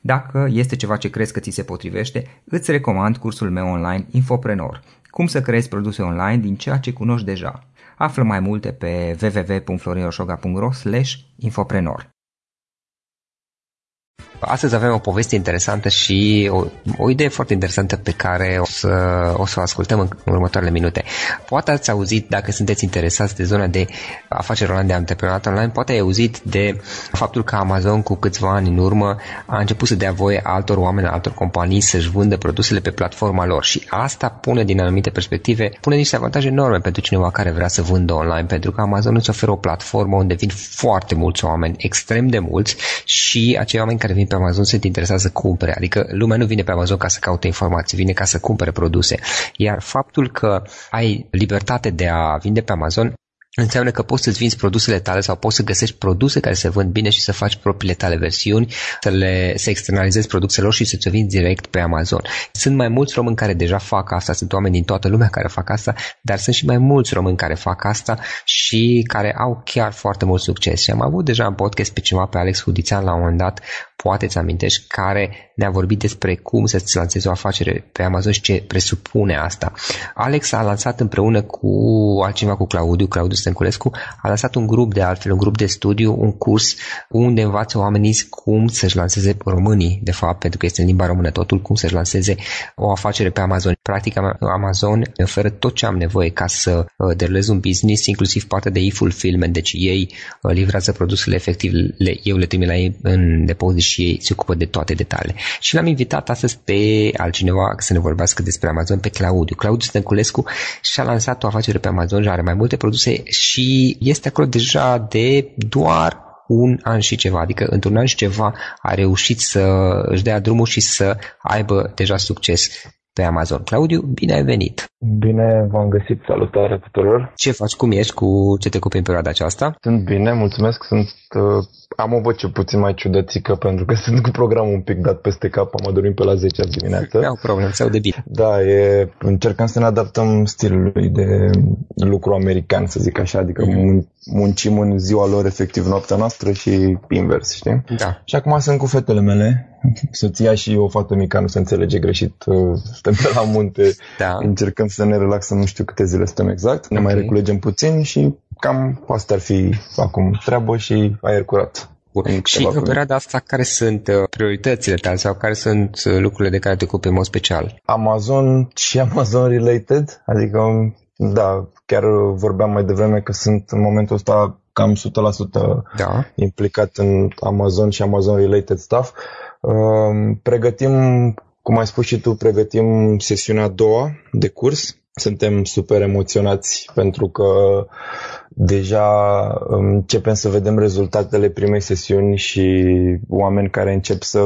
Dacă este ceva ce crezi că ți se potrivește, îți recomand cursul meu online Infoprenor. Cum să creezi produse online din ceea ce cunoști deja. Află mai multe pe www.florinosoga.ro infoprenor. Astăzi avem o poveste interesantă și o, o idee foarte interesantă pe care o să, o să o ascultăm în, în următoarele minute. Poate ați auzit, dacă sunteți interesați de zona de afaceri online, de antreprenoriat online, poate ai auzit de faptul că Amazon cu câțiva ani în urmă a început să dea voie altor oameni, altor companii să-și vândă produsele pe platforma lor și asta pune din anumite perspective, pune niște avantaje enorme pentru cineva care vrea să vândă online, pentru că Amazon îți oferă o platformă unde vin foarte mulți oameni, extrem de mulți și acei oameni care vin pe Amazon sunt interesați să cumpere. Adică lumea nu vine pe Amazon ca să caute informații, vine ca să cumpere produse. Iar faptul că ai libertate de a vinde pe Amazon înseamnă că poți să-ți vinzi produsele tale sau poți să găsești produse care se vând bine și să faci propriile tale versiuni, să le să externalizezi produsele lor și să-ți vinzi direct pe Amazon. Sunt mai mulți români care deja fac asta, sunt oameni din toată lumea care fac asta, dar sunt și mai mulți români care fac asta și care au chiar foarte mult succes. Și am avut deja în podcast pe cineva pe Alex Hudițean la un moment dat, poate ți amintești, care ne-a vorbit despre cum să-ți lansezi o afacere pe Amazon și ce presupune asta. Alex a lansat împreună cu altcineva, cu Claudiu, Claudiu Stănculescu, a lansat un grup de altfel, un grup de studiu, un curs unde învață oamenii cum să-și lanseze românii, de fapt, pentru că este în limba română totul, cum să-și lanseze o afacere pe Amazon. Practic, Amazon oferă tot ce am nevoie ca să uh, derulez un business, inclusiv partea de e-fulfillment, deci ei uh, livrează produsele efectiv, le, eu le trimit la ei în depozit și ei se ocupă de toate detaliile. Și l-am invitat astăzi pe altcineva să ne vorbească despre Amazon, pe Claudiu. Claudiu Stănculescu și-a lansat o afacere pe Amazon și are mai multe produse și este acolo deja de doar un an și ceva, adică într-un an și ceva a reușit să își dea drumul și să aibă deja succes pe Amazon. Claudiu, bine ai venit! Bine v-am găsit, salutare tuturor! Ce faci, cum ești, cu ce te ocupi în perioada aceasta? Sunt bine, mulțumesc, sunt uh, am o voce puțin mai ciudățică pentru că sunt cu programul un pic dat peste cap, am adormit pe la 10 dimineață. Nu problem, se de bine. Da, e, încercăm să ne adaptăm stilului de lucru american, să zic așa, adică mm-hmm. muncim în ziua lor efectiv noaptea noastră și invers, știi? Da. Și acum sunt cu fetele mele, soția și o fată mică, nu se înțelege greșit, uh, suntem pe la munte, da. încercăm să ne relaxăm, nu știu câte zile suntem exact, ne okay. mai reculegem puțin și cam asta ar fi acum treabă și aer curat. Bun. Și în perioada asta, care sunt uh, prioritățile tale sau care sunt uh, lucrurile de care te ocupi în mod special? Amazon și Amazon related, adică da, chiar vorbeam mai devreme că sunt în momentul ăsta cam 100% da. implicat în Amazon și Amazon related stuff. Um, pregătim, cum ai spus și tu, pregătim sesiunea a doua de curs suntem super emoționați pentru că deja începem să vedem rezultatele primei sesiuni și oameni care încep să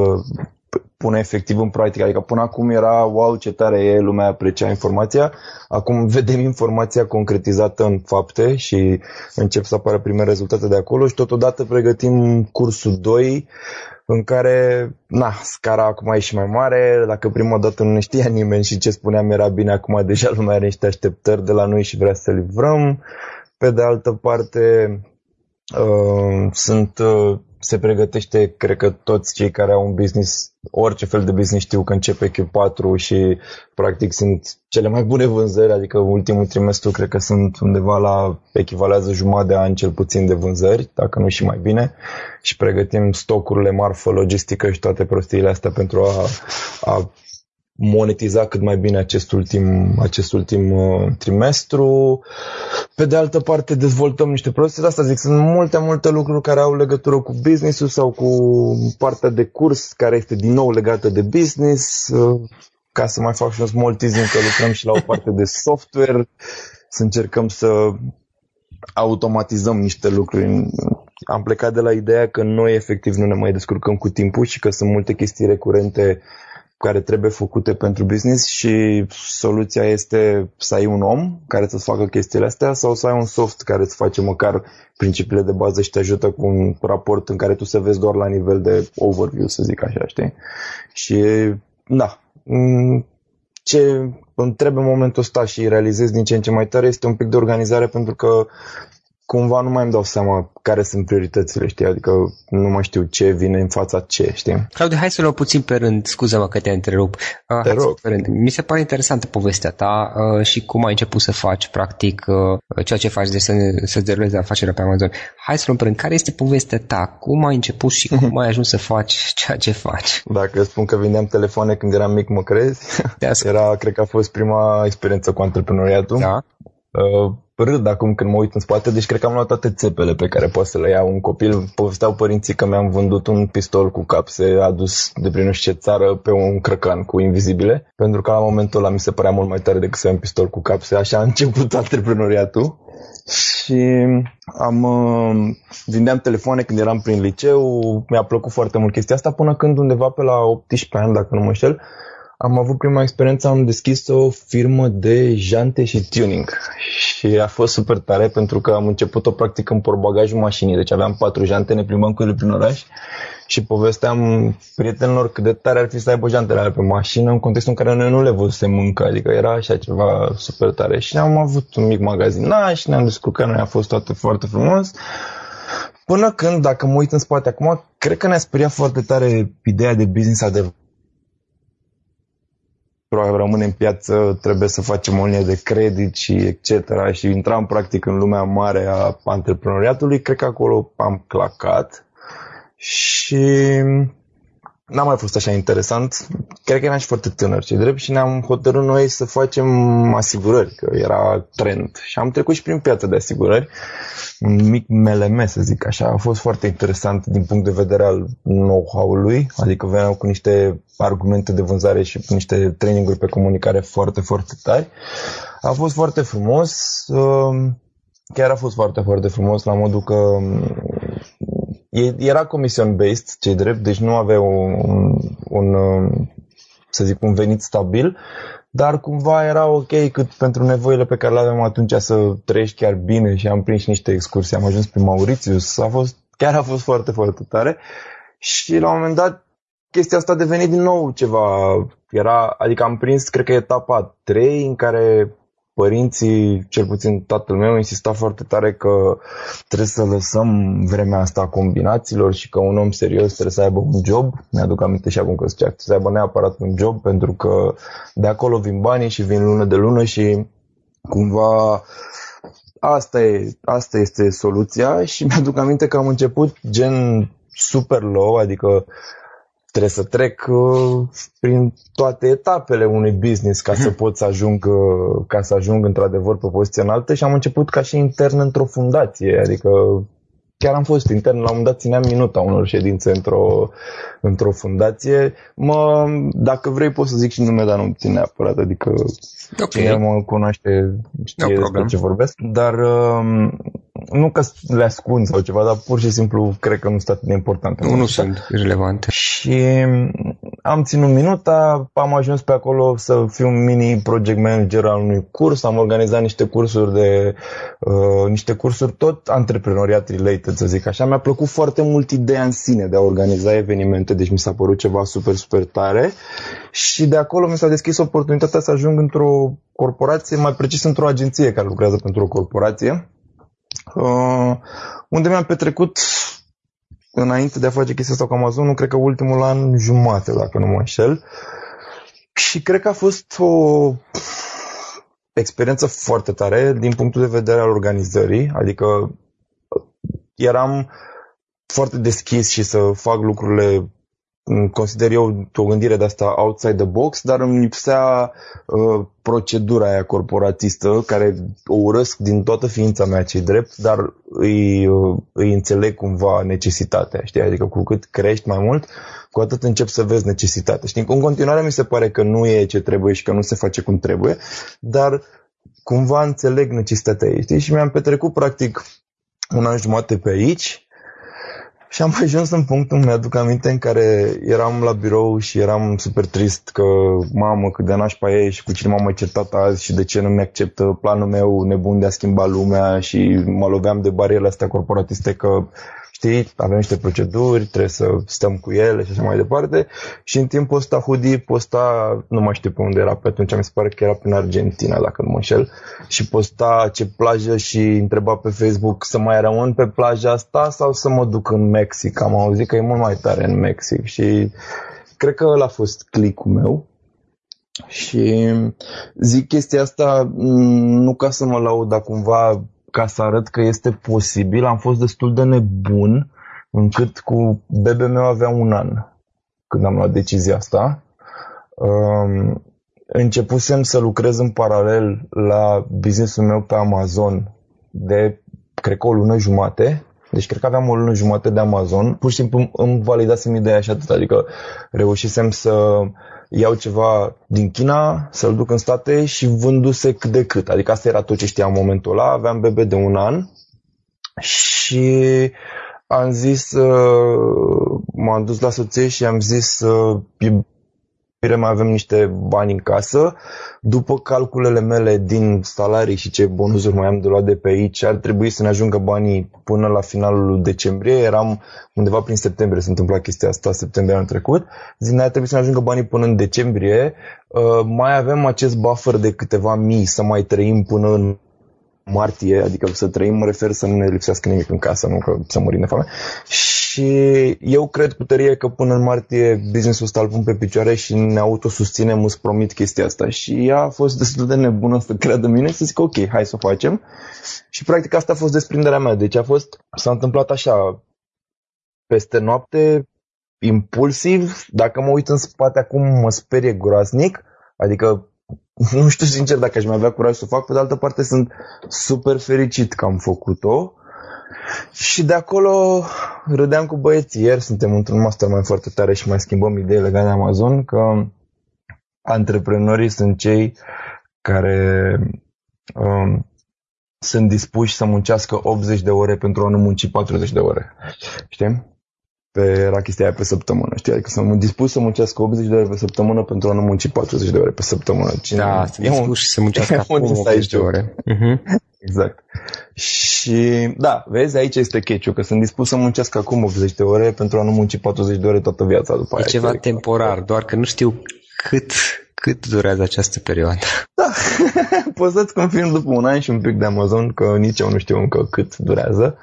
pună efectiv în practică. Adică până acum era wow ce tare e, lumea aprecia informația. Acum vedem informația concretizată în fapte și încep să apară prime rezultate de acolo și totodată pregătim cursul 2 în care, na, scara acum e și mai mare, dacă prima dată nu ne știa nimeni și ce spuneam era bine, acum deja lumea are niște așteptări de la noi și vrea să livrăm. Pe de altă parte, uh, sunt uh, se pregătește, cred că toți cei care au un business, orice fel de business știu că începe Q4 și practic sunt cele mai bune vânzări, adică ultimul trimestru cred că sunt undeva la, echivalează jumătate de an cel puțin de vânzări, dacă nu și mai bine. Și pregătim stocurile, marfă, logistică și toate prostiile astea pentru a, a monetiza cât mai bine acest ultim, acest ultim uh, trimestru. Pe de altă parte, dezvoltăm niște produse. Asta zic, sunt multe, multe lucruri care au legătură cu business-ul sau cu partea de curs care este din nou legată de business. Uh, ca să mai fac și un small teasing că lucrăm și la o parte de software, să încercăm să automatizăm niște lucruri. Am plecat de la ideea că noi efectiv nu ne mai descurcăm cu timpul și că sunt multe chestii recurente care trebuie făcute pentru business și soluția este să ai un om care să-ți facă chestiile astea sau să ai un soft care îți face măcar principiile de bază și te ajută cu un raport în care tu să vezi doar la nivel de overview, să zic așa, știi? Și, da, mm, ce îmi trebuie în momentul ăsta și realizez din ce în ce mai tare este un pic de organizare pentru că cumva nu mai îmi dau seama care sunt prioritățile, știi? Adică nu mai știu ce vine în fața ce, știi? Claudiu, hai să luăm puțin pe rând, scuză-mă că te întrerup. Uh, te rog. Pe rând. Mi se pare interesantă povestea ta uh, și cum ai început să faci, practic, uh, ceea ce faci de să, să-ți derulezi afacerea pe Amazon. Hai să luăm pe rând. Care este povestea ta? Cum ai început și cum ai ajuns să faci ceea ce faci? Dacă spun că vindeam telefoane când eram mic, mă crezi? Era, cred că a fost prima experiență cu antreprenoriatul. Da. Uh, râd acum când mă uit în spate, deci cred că am luat toate țepele pe care poate să le ia un copil. Povesteau părinții că mi-am vândut un pistol cu capse adus de prin nu știu ce țară pe un crăcan cu invizibile, pentru că la momentul ăla mi se părea mult mai tare decât să am un pistol cu capse. Așa a început antreprenoriatul. Și am uh, vindeam telefoane când eram prin liceu, mi-a plăcut foarte mult chestia asta până când undeva pe la 18 ani, dacă nu mă știu, am avut prima experiență, am deschis o firmă de jante și tuning. Și a fost super tare pentru că am început o practică în porbagajul mașinii, deci aveam patru jante, ne plimbam cu ele prin oraș și povesteam prietenilor cât de tare ar fi să aibă jantele alea pe mașină în contextul în care noi nu le văzusem încă, adică era așa ceva super tare. Și am avut un mic magazin na, și ne-am descurcat, noi a fost toate foarte frumos. Până când, dacă mă uit în spate acum, cred că ne-a speriat foarte tare ideea de business adevărat pentru a rămâne în piață trebuie să facem o linie de credit și etc. Și intram practic în lumea mare a antreprenoriatului. Cred că acolo am clacat și n-a mai fost așa interesant. Cred că eram și foarte tânăr, ce drept, și ne-am hotărât noi să facem asigurări, că era trend. Și am trecut și prin piața de asigurări, un mic MLM, să zic așa. A fost foarte interesant din punct de vedere al know-how-ului, adică veneam cu niște argumente de vânzare și cu niște traininguri pe comunicare foarte, foarte tari. A fost foarte frumos, um, chiar a fost foarte, foarte frumos la modul că era commission-based, cei drept, deci nu avea un, un, un, um, să zic, un venit stabil, dar cumva era ok cât pentru nevoile pe care le aveam atunci să trăiești chiar bine și am prins niște excursii. Am ajuns prin Mauritius, a fost, chiar a fost foarte, foarte tare și la un moment dat chestia asta a devenit din nou ceva, era, adică am prins, cred că etapa 3 în care părinții, cel puțin tatăl meu, insista foarte tare că trebuie să lăsăm vremea asta a combinațiilor și că un om serios trebuie să aibă un job. Mi-aduc aminte și acum că zicea, trebuie să aibă neapărat un job pentru că de acolo vin banii și vin lună de lună și cumva asta, e, asta este soluția și mi-aduc aminte că am început gen super low, adică trebuie să trec uh, prin toate etapele unui business ca să pot să ajung, uh, ca să ajung într-adevăr pe poziție înaltă și am început ca și intern într-o fundație, adică chiar am fost intern, la un moment dat țineam minuta unor ședințe într-o, într-o fundație. Mă, dacă vrei poți să zic și nume, dar nu țin neapărat, adică okay. cine mă cunoaște știe no despre ce vorbesc, dar um, nu că le ascund sau ceva, dar pur și simplu cred că nu sunt atât de importante. Nu, nu sunt relevante. Și am ținut minuta, am ajuns pe acolo să fiu un mini project manager al unui curs, am organizat niște cursuri de uh, niște cursuri tot antreprenoriat related, să zic așa. Mi-a plăcut foarte mult ideea în sine de a organiza evenimente, deci mi s-a părut ceva super, super tare și de acolo mi s-a deschis oportunitatea să ajung într-o corporație, mai precis într-o agenție care lucrează pentru o corporație uh, unde mi-am petrecut înainte de a face chestia asta cu Amazon, nu cred că ultimul an jumate, dacă nu mă înșel. Și cred că a fost o experiență foarte tare din punctul de vedere al organizării, adică eram foarte deschis și să fac lucrurile consider eu o gândire de asta outside the box, dar îmi lipsea uh, procedura aia corporatistă, care o urăsc din toată ființa mea cei drept, dar îi, uh, îi înțeleg cumva necesitatea, știi? Adică cu cât crești mai mult, cu atât încep să vezi necesitatea. Știi? În continuare mi se pare că nu e ce trebuie și că nu se face cum trebuie, dar cumva înțeleg necesitatea ei, știi? Și mi-am petrecut practic un an jumate pe aici, și am ajuns în punctul, mi-aduc aminte, în care eram la birou și eram super trist că, mamă, cât de nașpa e și cu cine m-am mai certat azi și de ce nu mi-acceptă planul meu nebun de a schimba lumea și mă loveam de barierele astea corporatiste că știi, avem niște proceduri, trebuie să stăm cu ele și așa mai departe. Și în timpul ăsta Hudi posta, nu mai știu pe unde era pe atunci, mi se pare că era prin Argentina, dacă nu mă înșel, și posta ce plajă și întreba pe Facebook să mai rămân pe plaja asta sau să mă duc în Mexic. Am auzit că e mult mai tare în Mexic și cred că ăla a fost clicul meu. Și zic chestia asta nu ca să mă laud, dar cumva ca să arăt că este posibil, am fost destul de nebun încât cu bebe meu avea un an când am luat decizia asta. Um, începusem să lucrez în paralel la businessul meu pe Amazon de, cred că o lună jumate. Deci cred că aveam o lună jumate de Amazon. Pur și simplu îmi validasem ideea și atât. Adică reușisem să iau ceva din China, să-l duc în state și vându-se cât de cât. Adică asta era tot ce știam în momentul ăla. Aveam bebe de un an și am zis, uh, m-am dus la soție și am zis, uh, mai avem niște bani în casă. După calculele mele din salarii și ce bonusuri mai am de luat de pe aici, ar trebui să ne ajungă banii până la finalul decembrie. Eram undeva prin septembrie, se întâmpla chestia asta, septembrie anul trecut. Zic, ar trebui să ne ajungă banii până în decembrie. Uh, mai avem acest buffer de câteva mii să mai trăim până în martie, adică să trăim, mă refer să nu ne lipsească nimic în casă, nu că să murim de foame. Și eu cred cu tărie că până în martie businessul ăsta îl pun pe picioare și ne autosusținem, îți promit chestia asta. Și ea a fost destul de nebună să creadă mine și să zic ok, hai să o facem. Și practic asta a fost desprinderea mea. Deci a fost, s-a întâmplat așa, peste noapte, impulsiv, dacă mă uit în spate acum mă sperie groaznic, adică nu știu sincer dacă aș mai avea curaj să o fac, pe de altă parte sunt super fericit că am făcut-o. Și de acolo râdeam cu băieții ieri, suntem într-un mastermind foarte tare și mai schimbăm idei legate de Amazon, că antreprenorii sunt cei care um, sunt dispuși să muncească 80 de ore pentru a nu munci 40 de ore. Știi? Pe, era chestia aia pe săptămână, știi? Adică sunt dispus să muncească 80 de ore pe săptămână pentru a nu munci 40 de ore pe săptămână. Cine... Da, sunt dispus și să muncească acum 80 de ore. Uh-huh. Exact. Și da, vezi, aici este catch că sunt dispus să muncească acum 80 de ore pentru a nu munci 40 de ore toată viața după e aia. E ceva adică, temporar, doar că nu știu cât, cât durează această perioadă. Da, poți să-ți confirm după un an și un pic de Amazon că nici eu nu știu încă cât durează,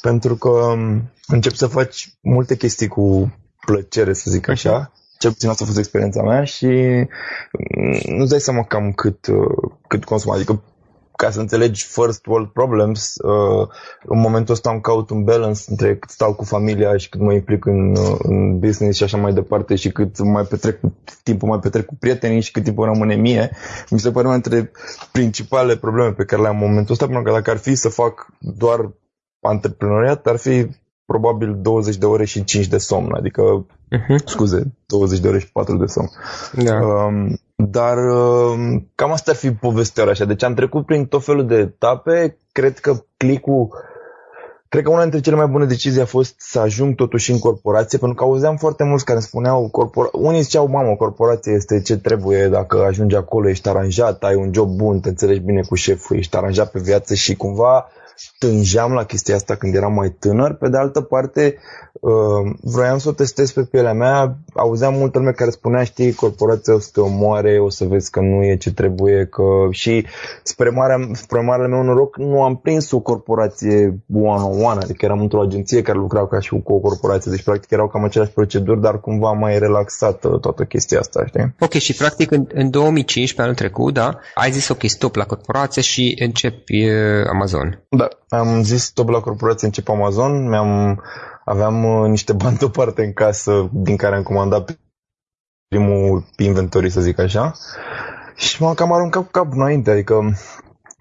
pentru că um, încep să faci multe chestii cu plăcere, să zic așa. Cel puțin asta a fost experiența mea și mm, nu-ți dai seama cam cât, uh, cât consum. Adică ca să înțelegi first world problems, uh, în momentul ăsta am caut un balance între cât stau cu familia și cât mă implic în, uh, în business și așa mai departe și cât mai petrec cu timpul mai petrec cu prietenii și cât timpul rămâne mie. Mi se pare una dintre principalele probleme pe care le am în momentul ăsta, pentru că dacă ar fi să fac doar antreprenoriat ar fi probabil 20 de ore și 5 de somn, adică, uh-huh. scuze, 20 de ore și 4 de somn. Da. Um, dar um, cam asta ar fi povestea așa. Deci am trecut prin tot felul de etape. Cred că clicul Cred că una dintre cele mai bune decizii a fost să ajung totuși în corporație, pentru că auzeam foarte mulți care spuneau, corpora... unii ziceau, mamă, corporație este ce trebuie, dacă ajungi acolo, ești aranjat, ai un job bun, te înțelegi bine cu șeful, ești aranjat pe viață și cumva tângeam la chestia asta când eram mai tânăr. Pe de altă parte, uh, vroiam să o testez pe pielea mea. Auzeam multă lume care spunea, știi, corporația o să te omoare, o să vezi că nu e ce trebuie, că și spre, marea, spre marele meu noroc nu am prins o corporație one-on-one, adică eram într-o agenție care lucrau ca și cu o corporație, deci practic erau cam aceleași proceduri, dar cumva mai relaxată toată chestia asta, știi? Ok, și practic în, în 2015, anul trecut, da, ai zis ok, stop la corporație și începi uh, Amazon. Da, am zis stop la corporație, încep Amazon, mi-am, aveam uh, niște bani deoparte în casă din care am comandat primul inventory, să zic așa, și m-am cam aruncat cu cap înainte, adică uh,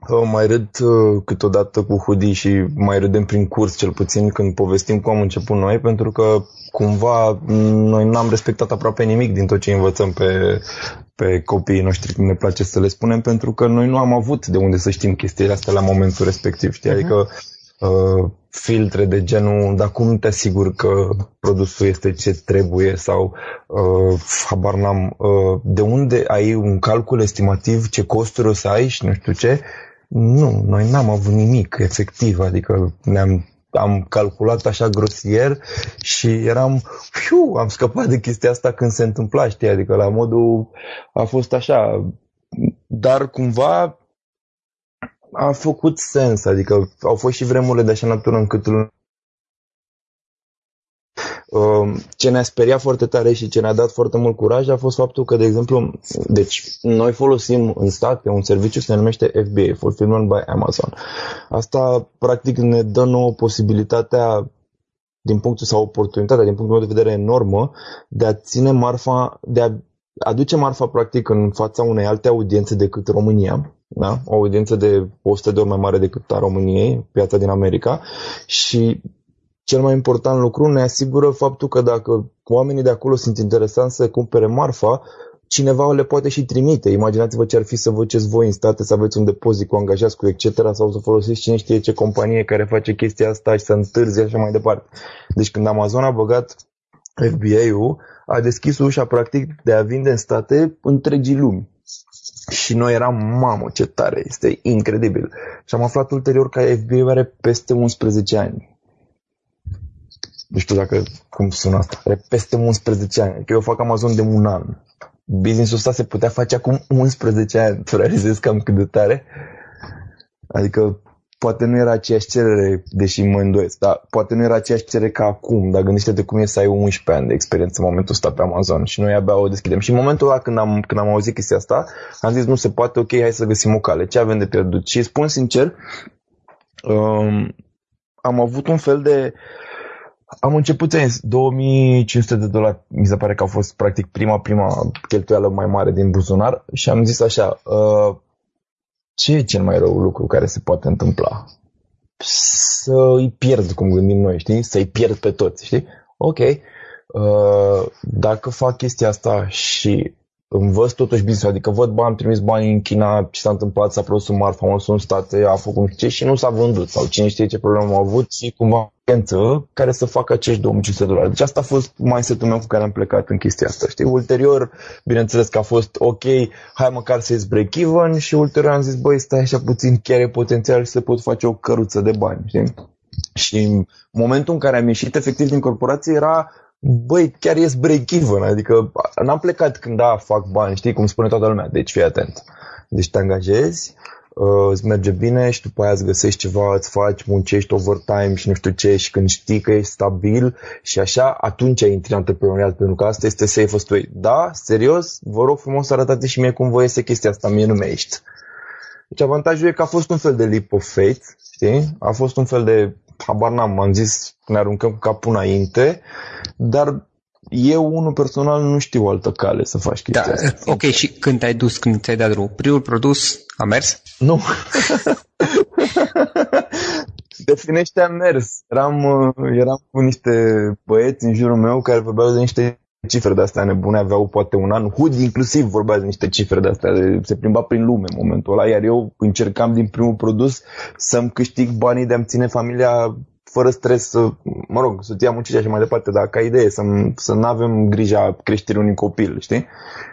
mai râd uh, câteodată cu hoodie și mai râdem prin curs, cel puțin când povestim cum am început noi, pentru că cumva noi n-am respectat aproape nimic din tot ce învățăm pe, pe copiii noștri, cum ne place să le spunem, pentru că noi nu am avut de unde să știm chestiile astea la momentul respectiv, știi? Uh-huh. Adică uh, filtre de genul, dar cum te asigur că produsul este ce trebuie sau uh, habar n-am, uh, de unde ai un calcul estimativ ce costuri o să ai și nu știu ce, nu, noi n-am avut nimic efectiv, adică ne-am am calculat așa grosier și eram, fiu, am scăpat de chestia asta când se întâmpla, știi, adică la modul a fost așa, dar cumva a făcut sens, adică au fost și vremurile de așa natură încât Um, ce ne-a speriat foarte tare și ce ne-a dat foarte mult curaj a fost faptul că, de exemplu, deci noi folosim în stat pe un serviciu se numește FBA, Fulfillment by Amazon. Asta practic ne dă nouă posibilitatea din punctul sau oportunitatea, din punctul meu de vedere enormă, de a ține marfa, de a aduce marfa practic în fața unei alte audiențe decât România, da? o audiență de 100 de ori mai mare decât a României, piața din America și cel mai important lucru ne asigură faptul că dacă oamenii de acolo sunt interesanți să cumpere marfa, cineva le poate și trimite. Imaginați-vă ce ar fi să vă ceți voi în state, să aveți un depozit cu angajați, cu etc. sau să folosiți cine știe ce companie care face chestia asta și să întârzi așa mai departe. Deci când Amazon a băgat FBA-ul, a deschis ușa practic de a vinde în state întregii lumi. Și noi eram, mamă, ce tare, este incredibil. Și am aflat ulterior că FBA are peste 11 ani nu știu dacă cum sună asta, are peste 11 ani. Că eu fac Amazon de un an. Business-ul ăsta se putea face acum 11 ani. Tu realizezi cam cât de tare? Adică poate nu era aceeași cerere, deși mă îndoiesc, dar poate nu era aceeași cerere ca acum, dar gândește-te cum e să ai 11 ani de experiență în momentul ăsta pe Amazon și noi abia o deschidem. Și în momentul ăla când am, când am auzit chestia asta, am zis nu se poate, ok, hai să găsim o cale, ce avem de pierdut? Și spun sincer, um, am avut un fel de am început, 2500 de dolari, mi se pare că a fost practic prima, prima cheltuială mai mare din buzunar și am zis așa, uh, ce e cel mai rău lucru care se poate întâmpla? Să-i pierd, cum gândim noi, știi? Să-i pierd pe toți, știi? Ok, uh, dacă fac chestia asta și învăț totuși business adică văd bani, am trimis bani în China, ce s-a întâmplat, s-a produs un marfa, am în state, a făcut nu știu ce și nu s-a vândut sau cine știe ce problemă au avut și cumva care să facă acești 2500 de dolari. Deci asta a fost mindset-ul meu cu care am plecat în chestia asta, știi? Ulterior, bineînțeles că a fost ok, hai măcar să ies break-even și ulterior am zis, băi, stai așa puțin, chiar e potențial și să pot face o căruță de bani, știi? Și în momentul în care am ieșit efectiv din corporație era băi, chiar ies break-even, adică n-am plecat când da, fac bani, știi, cum spune toată lumea, deci fii atent. Deci te angajezi, uh, îți merge bine și după aia îți găsești ceva, îți faci, muncești overtime și nu știu ce și când știi că ești stabil și așa, atunci ai intri în antreprenoriat pentru că asta este safest way. Da, serios, vă rog frumos să arătați și mie cum vă iese chestia asta, mie nu mi ești. Deci avantajul e că a fost un fel de leap of faith, știi? A fost un fel de habar n-am, am zis ne aruncăm cu capul înainte, dar eu, unul personal, nu știu altă cale să faci chestia da, asta. Ok, și când te-ai dus, când ți-ai dat drumul, primul produs a mers? Nu. definește am mers. Eram, uh, eram cu niște băieți în jurul meu care vorbeau de niște cifre de astea nebune, aveau poate un an. Hud inclusiv vorbea de niște cifre de astea, de, se plimba prin lume în momentul ăla, iar eu încercam din primul produs să-mi câștig banii de a-mi ține familia fără stres să, mă rog, soția muncii și așa mai departe, dar ca idee, să, să nu avem grija creșterii unui copil, știi?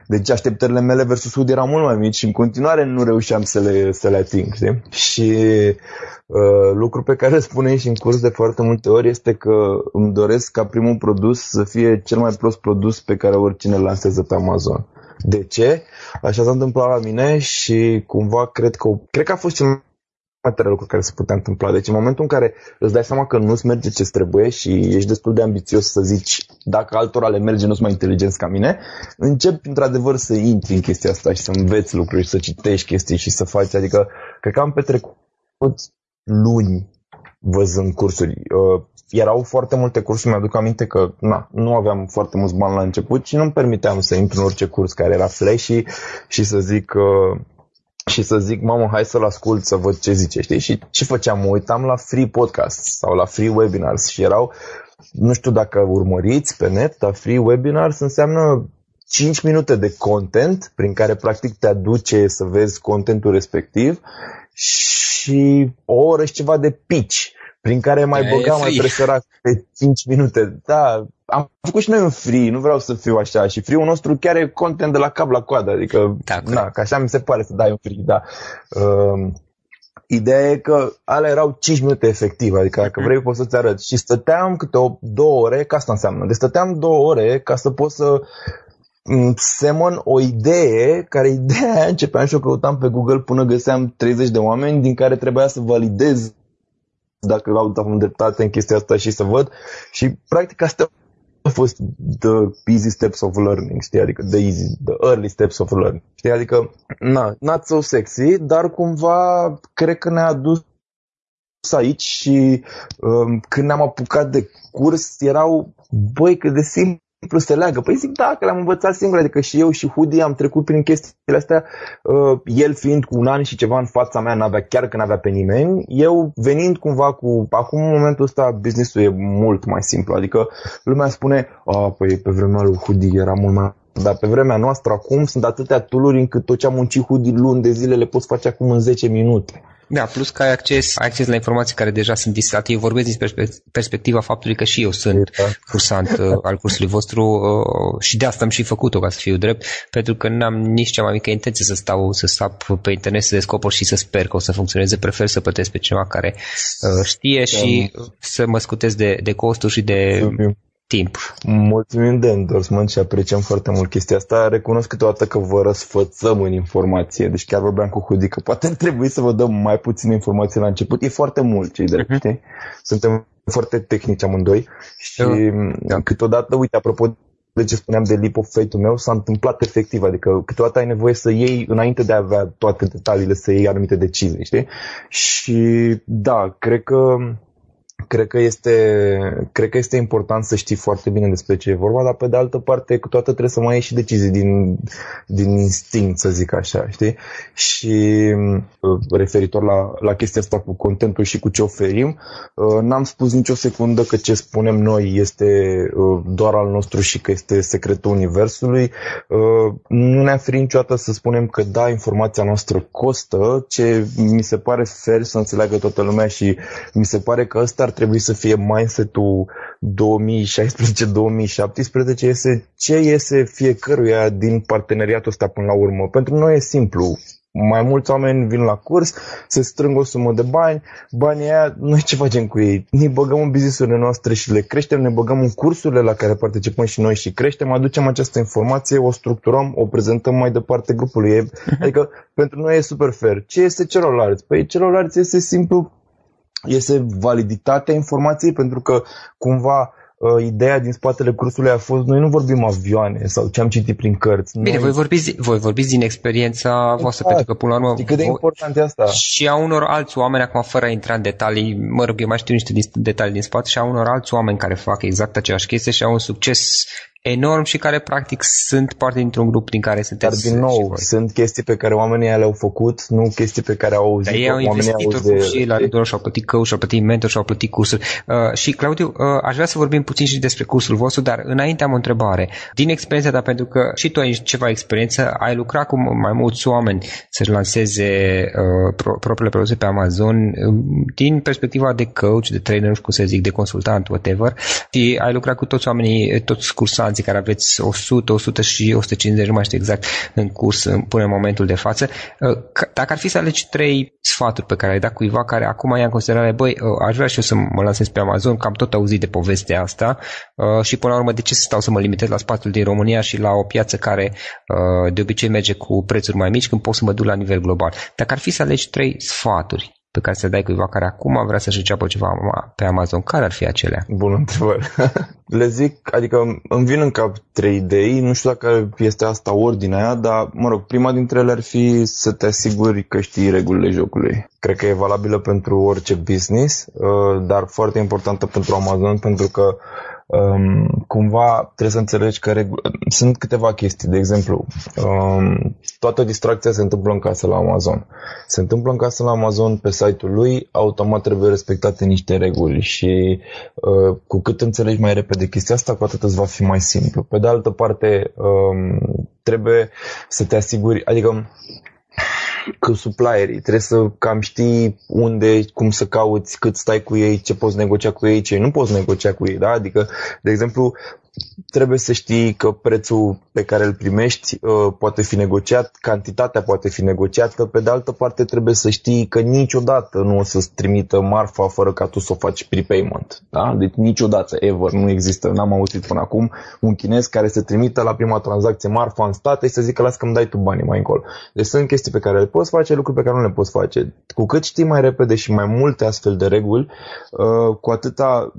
Deci așteptările mele versus Hud erau mult mai mici și în continuare nu reușeam să le, să le ating, știi? Și uh, lucru pe care spune și în curs de foarte multe ori este că îmi doresc ca primul produs să fie cel mai prost produs pe care oricine îl lansează pe Amazon. De ce? Așa s-a întâmplat la mine și cumva cred că, cred că a fost cel mai multe lucruri care se putea întâmpla. Deci în momentul în care îți dai seama că nu-ți merge ce trebuie și ești destul de ambițios să zici dacă altora le merge, nu sunt mai inteligenți ca mine, începi într-adevăr să intri în chestia asta și să înveți lucruri și să citești chestii și să faci. Adică cred că am petrecut luni văzând cursuri. Uh, erau foarte multe cursuri, mi-aduc aminte că na, nu aveam foarte mulți bani la început și nu-mi permiteam să intru în orice curs care era flashy și să zic uh, și să zic, mamă, hai să-l ascult să văd ce zice, știi? Și ce făceam? Mă uitam la free podcast sau la free webinars și erau, nu știu dacă urmăriți pe net, dar free webinars înseamnă 5 minute de content prin care practic te aduce să vezi contentul respectiv și o oră și ceva de pitch prin care mai e băga, mai presăra pe 5 minute. Da, am făcut și noi un free, nu vreau să fiu așa. Și free-ul nostru chiar e content de la cap la coadă, adică, da, na, că așa mi se pare să dai un free, da. Uh, Ideea e că alea erau 5 minute efectiv, adică dacă vrei poți să-ți arăt. Și stăteam câte o, două ore, ca asta înseamnă. Deci stăteam două ore ca să pot să semăn o idee, care ideea aia începeam și o căutam pe Google până găseam 30 de oameni din care trebuia să validez dacă au dat dreptate în chestia asta și să văd. Și practic asta a fost the easy steps of learning, știi? Adică the easy, the early steps of learning, știi? Adică, na, not so sexy, dar cumva cred că ne-a adus aici și um, când ne-am apucat de curs erau, băi, cât de simplu simplu se leagă. Păi zic, da, că l-am învățat singur, adică și eu și Hudi am trecut prin chestiile astea, uh, el fiind cu un an și ceva în fața mea, n-avea, chiar că n-avea pe nimeni, eu venind cumva cu, acum în momentul ăsta business-ul e mult mai simplu, adică lumea spune, a, păi pe vremea lui Hudi era mult mai dar pe vremea noastră acum sunt atâtea tooluri încât tot ce am muncit Hudi luni de zile le poți face acum în 10 minute. Da, plus că ai acces, ai acces la informații care deja sunt distrate. Eu vorbesc din perspectiva faptului că și eu sunt da. cursant uh, al cursului vostru uh, și de asta am și făcut-o, ca să fiu drept, pentru că n-am nici cea mai mică intenție să stau, să stau pe internet, să descoper și să sper că o să funcționeze. Prefer să plătesc pe cineva care uh, știe da. și să mă scutez de, de costuri și de timp. Mulțumim de endorsement și apreciem foarte mult chestia asta. Recunosc câteodată că vă răsfățăm în informație. Deci chiar vorbeam cu Hudi că poate ar trebui să vă dăm mai puține informații la început. E foarte mult cei drept, uh-huh. știi? Suntem foarte tehnici amândoi și uh-huh. câteodată, uite, apropo de ce spuneam de leap of faith meu, s-a întâmplat efectiv, adică câteodată ai nevoie să iei, înainte de a avea toate detaliile, să iei anumite decizii, știi? Și da, cred că cred că, este, cred că este important să știi foarte bine despre ce e vorba, dar pe de altă parte câteodată trebuie să mai iei și decizii din, din instinct, să zic așa, știi? Și uh, referitor la, la chestia asta cu contentul și cu ce oferim, uh, n-am spus nicio secundă că ce spunem noi este uh, doar al nostru și că este secretul universului. Nu ne-am ferit niciodată să spunem că da, informația noastră costă, ce mi se pare fair să înțeleagă toată lumea și mi se pare că ăsta ar trebui să fie mindset-ul 2016-2017 este ce iese fiecăruia din parteneriatul ăsta până la urmă. Pentru noi e simplu. Mai mulți oameni vin la curs, se strâng o sumă de bani, banii aia, noi ce facem cu ei? Ne băgăm în business-urile noastre și le creștem, ne băgăm în cursurile la care participăm și noi și creștem, aducem această informație, o structurăm, o prezentăm mai departe grupului. Mhm. Adică pentru noi e super fair. Ce este celorlalți? Păi celorlalți este simplu este validitatea informației pentru că cumva uh, ideea din spatele cursului a fost noi nu vorbim avioane sau ce am citit prin cărți. Bine, noi... voi, vorbiți, voi vorbiți din experiența exact. voastră, pentru că până la urmă... cât de important e asta. Și a unor alți oameni, acum fără a intra în detalii, mă rog, eu mai știu niște detalii din spate, și a unor alți oameni care fac exact aceeași chestie și au un succes enorm și care practic sunt parte dintr-un grup din care sunteți Dar din nou, sunt chestii pe care oamenii le-au făcut, nu chestii pe care au auzit. Dar ei au investit oricum și la rândul și-au plătit coach, și-au plătit mentor, și-au plătit cursuri. Uh, și Claudiu, uh, aș vrea să vorbim puțin și despre cursul vostru, dar înainte am o întrebare. Din experiența ta, pentru că și tu ai ceva experiență, ai lucrat cu mai mulți oameni să-și lanseze uh, pro- propriile produse pe Amazon, uh, din perspectiva de coach, de trainer, nu știu cum să zic, de consultant, whatever, și ai lucrat cu toți oamenii, toți cursanții care aveți 100, 100 și 150, nu mai știu exact, în curs până în momentul de față. Uh, dacă ar fi să alegi trei sfaturi pe care ai dat cuiva care acum ia în considerare, băi, uh, aș vrea și eu să mă lansez pe Amazon, că am tot auzit de povestea asta uh, și până la urmă de ce să stau să mă limitez la spațiul din România și la o piață care de obicei merge cu prețuri mai mici când pot să mă duc la nivel global. Dacă ar fi să alegi trei sfaturi pe care să dai cuiva care acum vrea să-și înceapă ceva pe Amazon, care ar fi acelea? Bună întrebare. Le zic, adică îmi vin în cap trei idei, nu știu dacă este asta ordinea aia, dar, mă rog, prima dintre ele ar fi să te asiguri că știi regulile jocului. Cred că e valabilă pentru orice business, uh, dar foarte importantă pentru Amazon, pentru că um, cumva trebuie să înțelegi că regu- sunt câteva chestii. De exemplu, um, toată distracția se întâmplă în casă la Amazon. Se întâmplă în casă la Amazon pe site-ul lui, automat trebuie respectate niște reguli și uh, cu cât înțelegi mai repede chestia asta, cu atât îți va fi mai simplu. Pe de altă parte, um, trebuie să te asiguri, adică cu supplierii, trebuie să cam știi unde, cum să cauți, cât stai cu ei, ce poți negocia cu ei, ce nu poți negocia cu ei, da? Adică, de exemplu, trebuie să știi că prețul pe care îl primești uh, poate fi negociat, cantitatea poate fi negociată, pe de altă parte trebuie să știi că niciodată nu o să-ți trimită marfa fără ca tu să o faci prepayment. Da? Deci niciodată, ever, nu există, n-am auzit până acum un chinez care să trimită la prima tranzacție marfa în state și să zică las că îmi dai tu banii mai încolo. Deci sunt chestii pe care le poți face, lucruri pe care nu le poți face. Cu cât știi mai repede și mai multe astfel de reguli, uh, cu atâta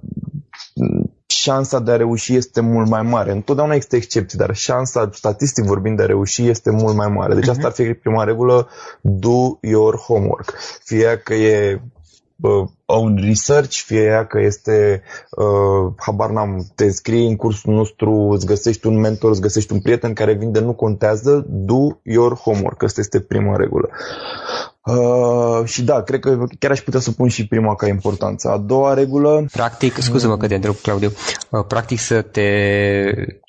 șansa de a reuși este mult mai mare. Întotdeauna există excepții, dar șansa, statistic vorbind, de a reuși este mult mai mare. Deci asta ar fi prima regulă, do your homework. Fie că e own research, fie ea că este, uh, habar n-am, te înscrii în cursul nostru, îți găsești un mentor, îți găsești un prieten care vinde, nu contează, do your homework. Asta este prima regulă. Uh, și da, cred că chiar aș putea să pun și prima ca importanță. A doua regulă... Practic, scuză-mă că te întreb, Claudiu, uh, practic să te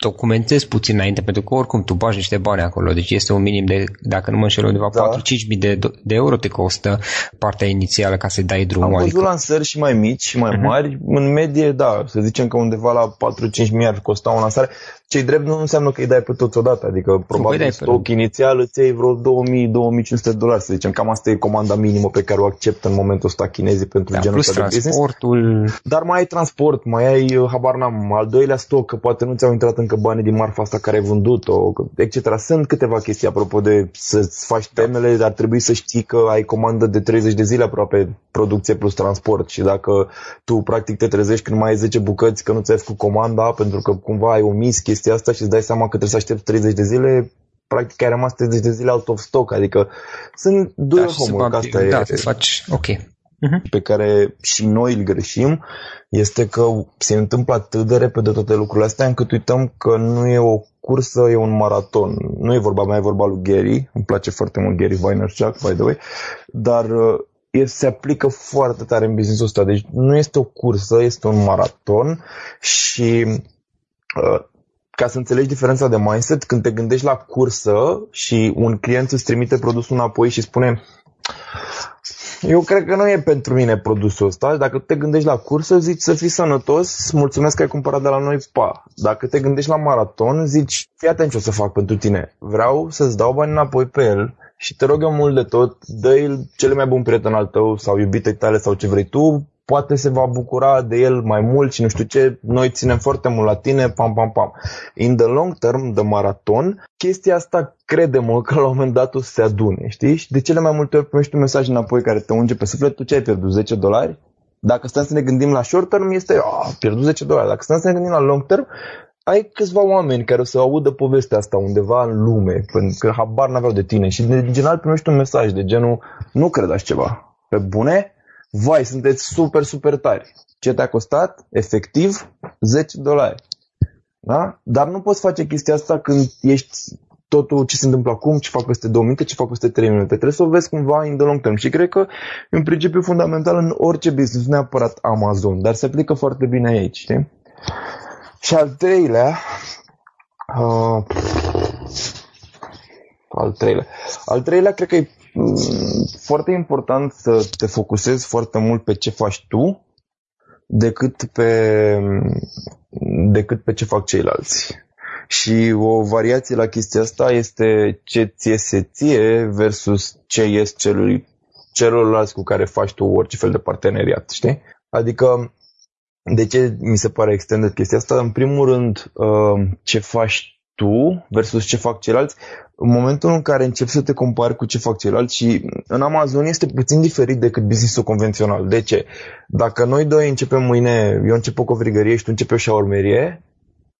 documentezi puțin înainte, pentru că oricum tu bagi niște bani acolo, deci este un minim de, dacă nu mă înșel, undeva da. 4-5 mii de, de euro te costă partea inițială ca să-i dai drumul. Am văzut adică... lansări și mai mici și mai uh-huh. mari, în medie, da, să zicem că undeva la 4-5 mii ar costa o lansare. Cei drept nu înseamnă că îi dai pe toți odată, adică probabil stoc pe... inițial îți iei vreo 2000-2500 dolari, să zicem, cam asta e comanda minimă pe care o acceptă în momentul ăsta chinezii pentru da, genul ăsta de transportul. Dar mai ai transport, mai ai, uh, habar n-am, al doilea stoc, că poate nu ți-au intrat încă banii din marfa asta care ai vândut-o, etc. Sunt câteva chestii apropo de să-ți faci temele, dar trebuie să știi că ai comandă de 30 de zile aproape producție plus transport și dacă tu practic te trezești când mai ai 10 bucăți că nu ți-ai făcut comanda pentru că cumva ai omis chestia asta și îți dai seama că trebuie să aștepți 30 de zile, practic ai rămas 30 de zile out of stock, adică sunt doi da, homework, asta da, e, faci, ok. Uh-huh. pe care și noi îl greșim, este că se întâmplă atât de repede toate lucrurile astea încât uităm că nu e o cursă, e un maraton. Nu e vorba, mai e vorba lui Gary, îmi place foarte mult Gary Vaynerchuk, by the way, dar uh, e, se aplică foarte tare în business-ul ăsta. Deci nu este o cursă, este un maraton și uh, ca să înțelegi diferența de mindset, când te gândești la cursă și un client îți trimite produsul înapoi și spune eu cred că nu e pentru mine produsul ăsta. Dacă te gândești la cursă, zici să fii sănătos, mulțumesc că ai cumpărat de la noi, pa. Dacă te gândești la maraton, zici, fii atent ce o să fac pentru tine. Vreau să-ți dau bani înapoi pe el și te rog eu mult de tot, dă-i cele mai bun prieten al tău sau iubitei tale sau ce vrei tu, poate se va bucura de el mai mult și nu știu ce, noi ținem foarte mult la tine, pam, pam, pam. In the long term, de maraton, chestia asta crede-mă că la un moment dat o să se adune, știi? Și de cele mai multe ori primești un mesaj înapoi care te unge pe suflet, tu ce ai pierdut, 10 dolari? Dacă stăm să ne gândim la short term, este, a, pierdut 10 dolari. Dacă stăm să ne gândim la long term, ai câțiva oameni care o să audă povestea asta undeva în lume, pentru că habar n-aveau de tine și de general primești un mesaj de genul, nu cred așa ceva. Pe bune? Vai, sunteți super, super tari. Ce te-a costat? Efectiv, 10 dolari. Da? Dar nu poți face chestia asta când ești totul ce se întâmplă acum, ce fac peste două minute, ce fac peste trei minute. Trebuie să o vezi cumva in the long term. Și cred că e un principiu fundamental în orice business, nu neapărat Amazon, dar se aplică foarte bine aici. Știi? Și al treilea, uh, al treilea, al treilea cred că e mm, foarte important să te focusezi foarte mult pe ce faci tu decât pe, decât pe ce fac ceilalți. Și o variație la chestia asta este ce ți iese ție versus ce ies celui, celorlalți cu care faci tu orice fel de parteneriat, știi? Adică, de ce mi se pare extended chestia asta? În primul rând, uh, ce faci tu versus ce fac ceilalți, în momentul în care începi să te compari cu ce fac ceilalți și în Amazon este puțin diferit decât businessul convențional. De ce? Dacă noi doi începem mâine, eu încep o covrigărie și tu începi o șaurmerie,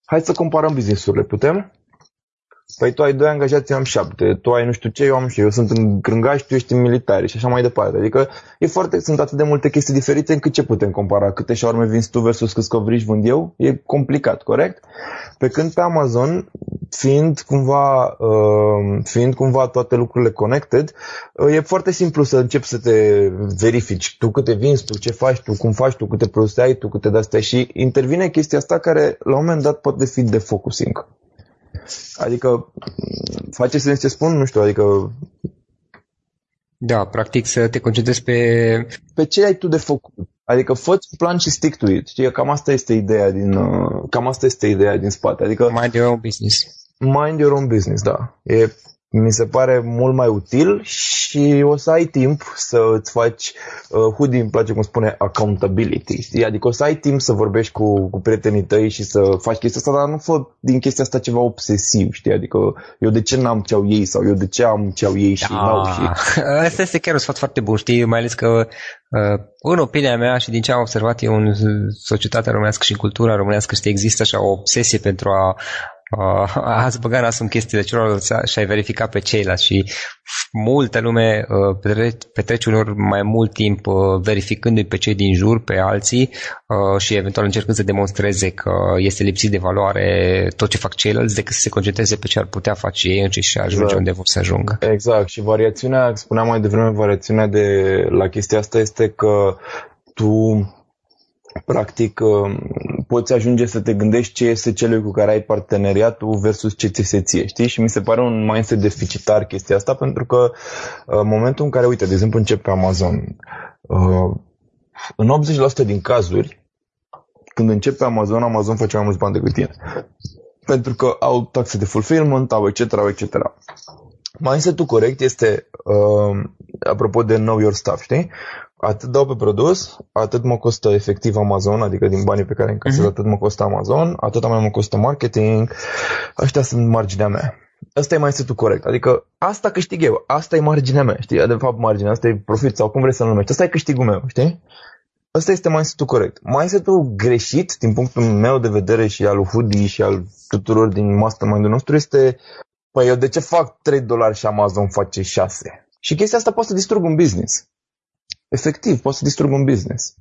hai să comparăm businessurile, putem? Păi tu ai doi angajați, eu am șapte, tu ai nu știu ce, eu am și eu sunt în grângași, tu ești în militari și așa mai departe. Adică e foarte, sunt atât de multe chestii diferite încât ce putem compara? Câte șaurme vinzi tu versus câți covriși vând eu? E complicat, corect? Pe când pe Amazon, fiind cumva, uh, fiind cumva toate lucrurile connected, uh, e foarte simplu să începi să te verifici tu câte vinzi, tu ce faci, tu cum faci, tu câte produse ai, tu câte de-astea și intervine chestia asta care la un moment dat poate fi de focusing. Adică, face sens ce spun? Nu știu, adică... Da, practic să te concentrezi pe... Pe ce ai tu de făcut. Adică fă plan și stick to it. Știi, cam asta este ideea din, uh, cam asta este ideea din spate. Adică... Mind your own business. Mind your own business, da. E mi se pare mult mai util și o să ai timp să îți faci, uh, Hoodie îmi place cum spune, accountability, știi? Adică o să ai timp să vorbești cu, cu prietenii tăi și să faci chestia asta, dar nu fă din chestia asta ceva obsesiv, știi? Adică eu de ce n-am ce au ei sau eu de ce am ce au ei și da. n-au și... Asta este chiar un sfat foarte bun, știi? Mai ales că uh, în opinia mea și din ce am observat eu în societatea românească și în cultura românească, știi, există așa o obsesie pentru a uh, ați băgat nasul în chestiile celorlalți și ai verificat pe ceilalți și multă lume uh, petrece, petrece unor mai mult timp uh, verificându-i pe cei din jur, pe alții uh, și eventual încercând să demonstreze că este lipsit de valoare tot ce fac ceilalți decât să se concentreze pe ce ar putea face ei înșiși și ajunge exact. unde vor să ajungă. Exact și variațiunea, spuneam mai devreme, variațiunea de la chestia asta este că tu practic uh, poți ajunge să te gândești ce este celui cu care ai parteneriatul versus ce ți se ție, știi? Și mi se pare un mindset deficitar chestia asta pentru că uh, în momentul în care, uite, de exemplu încep pe Amazon, uh, în 80% din cazuri, când încep pe Amazon, Amazon face mai mulți bani decât tine. Pentru că au taxe de fulfillment, au etc., etc. Mindset-ul corect este, uh, apropo de know your stuff, știi? Atât dau pe produs, atât mă costă efectiv Amazon, adică din banii pe care încasez, uh-huh. atât mă costă Amazon, atât mai mă costă marketing, ăștia sunt marginea mea. Asta e mai setul corect. Adică asta câștig eu, asta e marginea mea, știi? De fapt marginea, asta e profit sau cum vrei să-l numești. Asta e câștigul meu, știi? Asta este mindset-ul corect. Mindset-ul greșit, din punctul meu de vedere și al lui Hoodie și al tuturor din mastermind-ul nostru, este Păi eu de ce fac 3 dolari și Amazon face 6? Și chestia asta poate să distrug un business. Efectiv, poate să distrugă un business.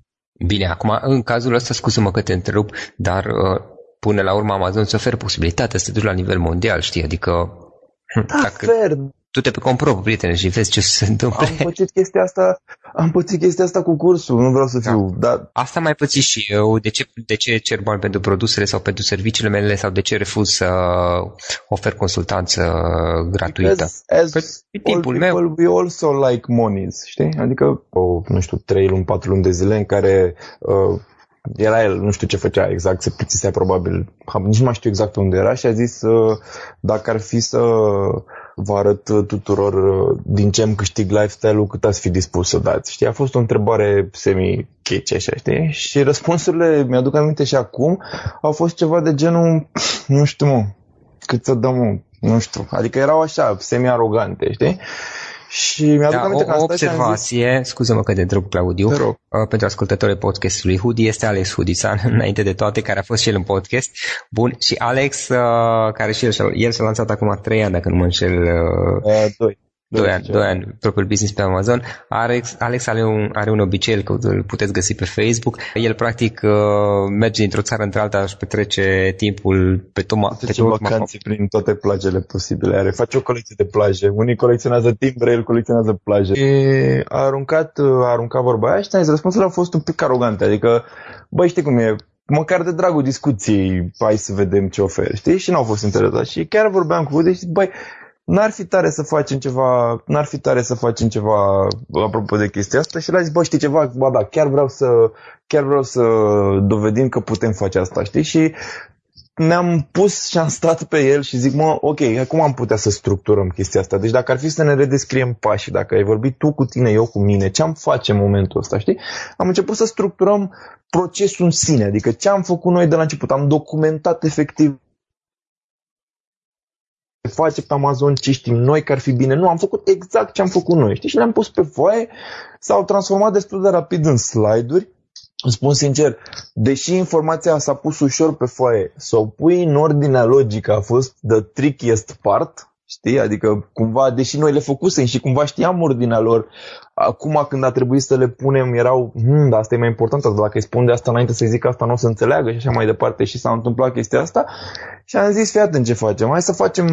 Bine, acum, în cazul ăsta, scuză-mă că te întrerup, dar uh, până la urmă Amazon îți oferă posibilitatea să te duci la nivel mondial, știi? Adică... Da, dacă... fair, tu te compro, prietene, și vezi ce se întâmplă. Am pățit chestia asta, am pățit chestia asta cu cursul, nu vreau să da. fiu, da. dar... Asta mai pățit și eu, de ce, de ce cer bani pentru produsele sau pentru serviciile mele sau de ce refuz să ofer consultanță gratuită? As, as pe timpul meu. we also like monies, știi? Adică, o, nu știu, 3 luni, 4 luni de zile în care uh, era el, nu știu ce făcea exact, se plictisea probabil, nici nu mai știu exact pe unde era și a zis uh, dacă ar fi să vă arăt tuturor uh, din ce îmi câștig lifestyle-ul, cât ați fi dispus să dați. Știi, a fost o întrebare semi-chece, așa, știi? Și răspunsurile, mi-aduc aminte și acum, au fost ceva de genul, nu știu, mă, cât să dăm, mă, nu știu. Adică erau așa, semi-arogante, știi? Și mi-aduc da, aminte o, că o observație, zis... scuză-mă că te întreb, Claudiu, uh, pentru ascultătorii podcastului Hudi este Alex Hudițan, înainte de toate, care a fost și el în podcast. Bun, și Alex, uh, care și el, el s-a lansat acum 3 ani, dacă nu mă înșel. Uh, uh, doi. Doi ani, doi ani propriul business pe Amazon. Alex, Alex are, un, are un obicei, că îl puteți găsi pe Facebook. El practic uh, merge dintr-o țară într-alta și petrece timpul pe toma. Pe toma vacanțe prin toate plajele posibile. Are, face o colecție de plaje. Unii colecționează timbre, el colecționează plaje. E, a aruncat, a aruncat vorba aia și răspunsul a fost un pic arogant. Adică, băi, știi cum e, măcar de dragul discuției, hai să vedem ce oferi, știi? Și n-au fost interesați. Și chiar vorbeam cu voi, deci, băi, n-ar fi tare să facem ceva, n-ar fi tare să facem ceva apropo de chestia asta și l-aș zis, bă, știi ceva, ba da, chiar vreau să, chiar vreau să dovedim că putem face asta, știi? Și ne-am pus și am stat pe el și zic, mă, ok, cum am putea să structurăm chestia asta? Deci dacă ar fi să ne redescriem pașii, dacă ai vorbit tu cu tine, eu cu mine, ce am face în momentul ăsta, știi? Am început să structurăm procesul în sine, adică ce am făcut noi de la început. Am documentat efectiv face pe Amazon, ce știm noi că ar fi bine. Nu, am făcut exact ce am făcut noi, știi? Și le-am pus pe foaie, s-au transformat destul de rapid în slide-uri. Îmi spun sincer, deși informația s-a pus ușor pe foaie, să o pui în ordinea logică a fost the trickiest part, Știi? Adică cumva, deși noi le făcusem și cumva știam ordinea lor, acum când a trebuit să le punem erau, hm, dar asta e mai important, dacă îi spun de asta înainte să-i zic asta nu o să înțeleagă și așa mai departe și s-a întâmplat chestia asta și am zis, fii atent ce facem, hai să facem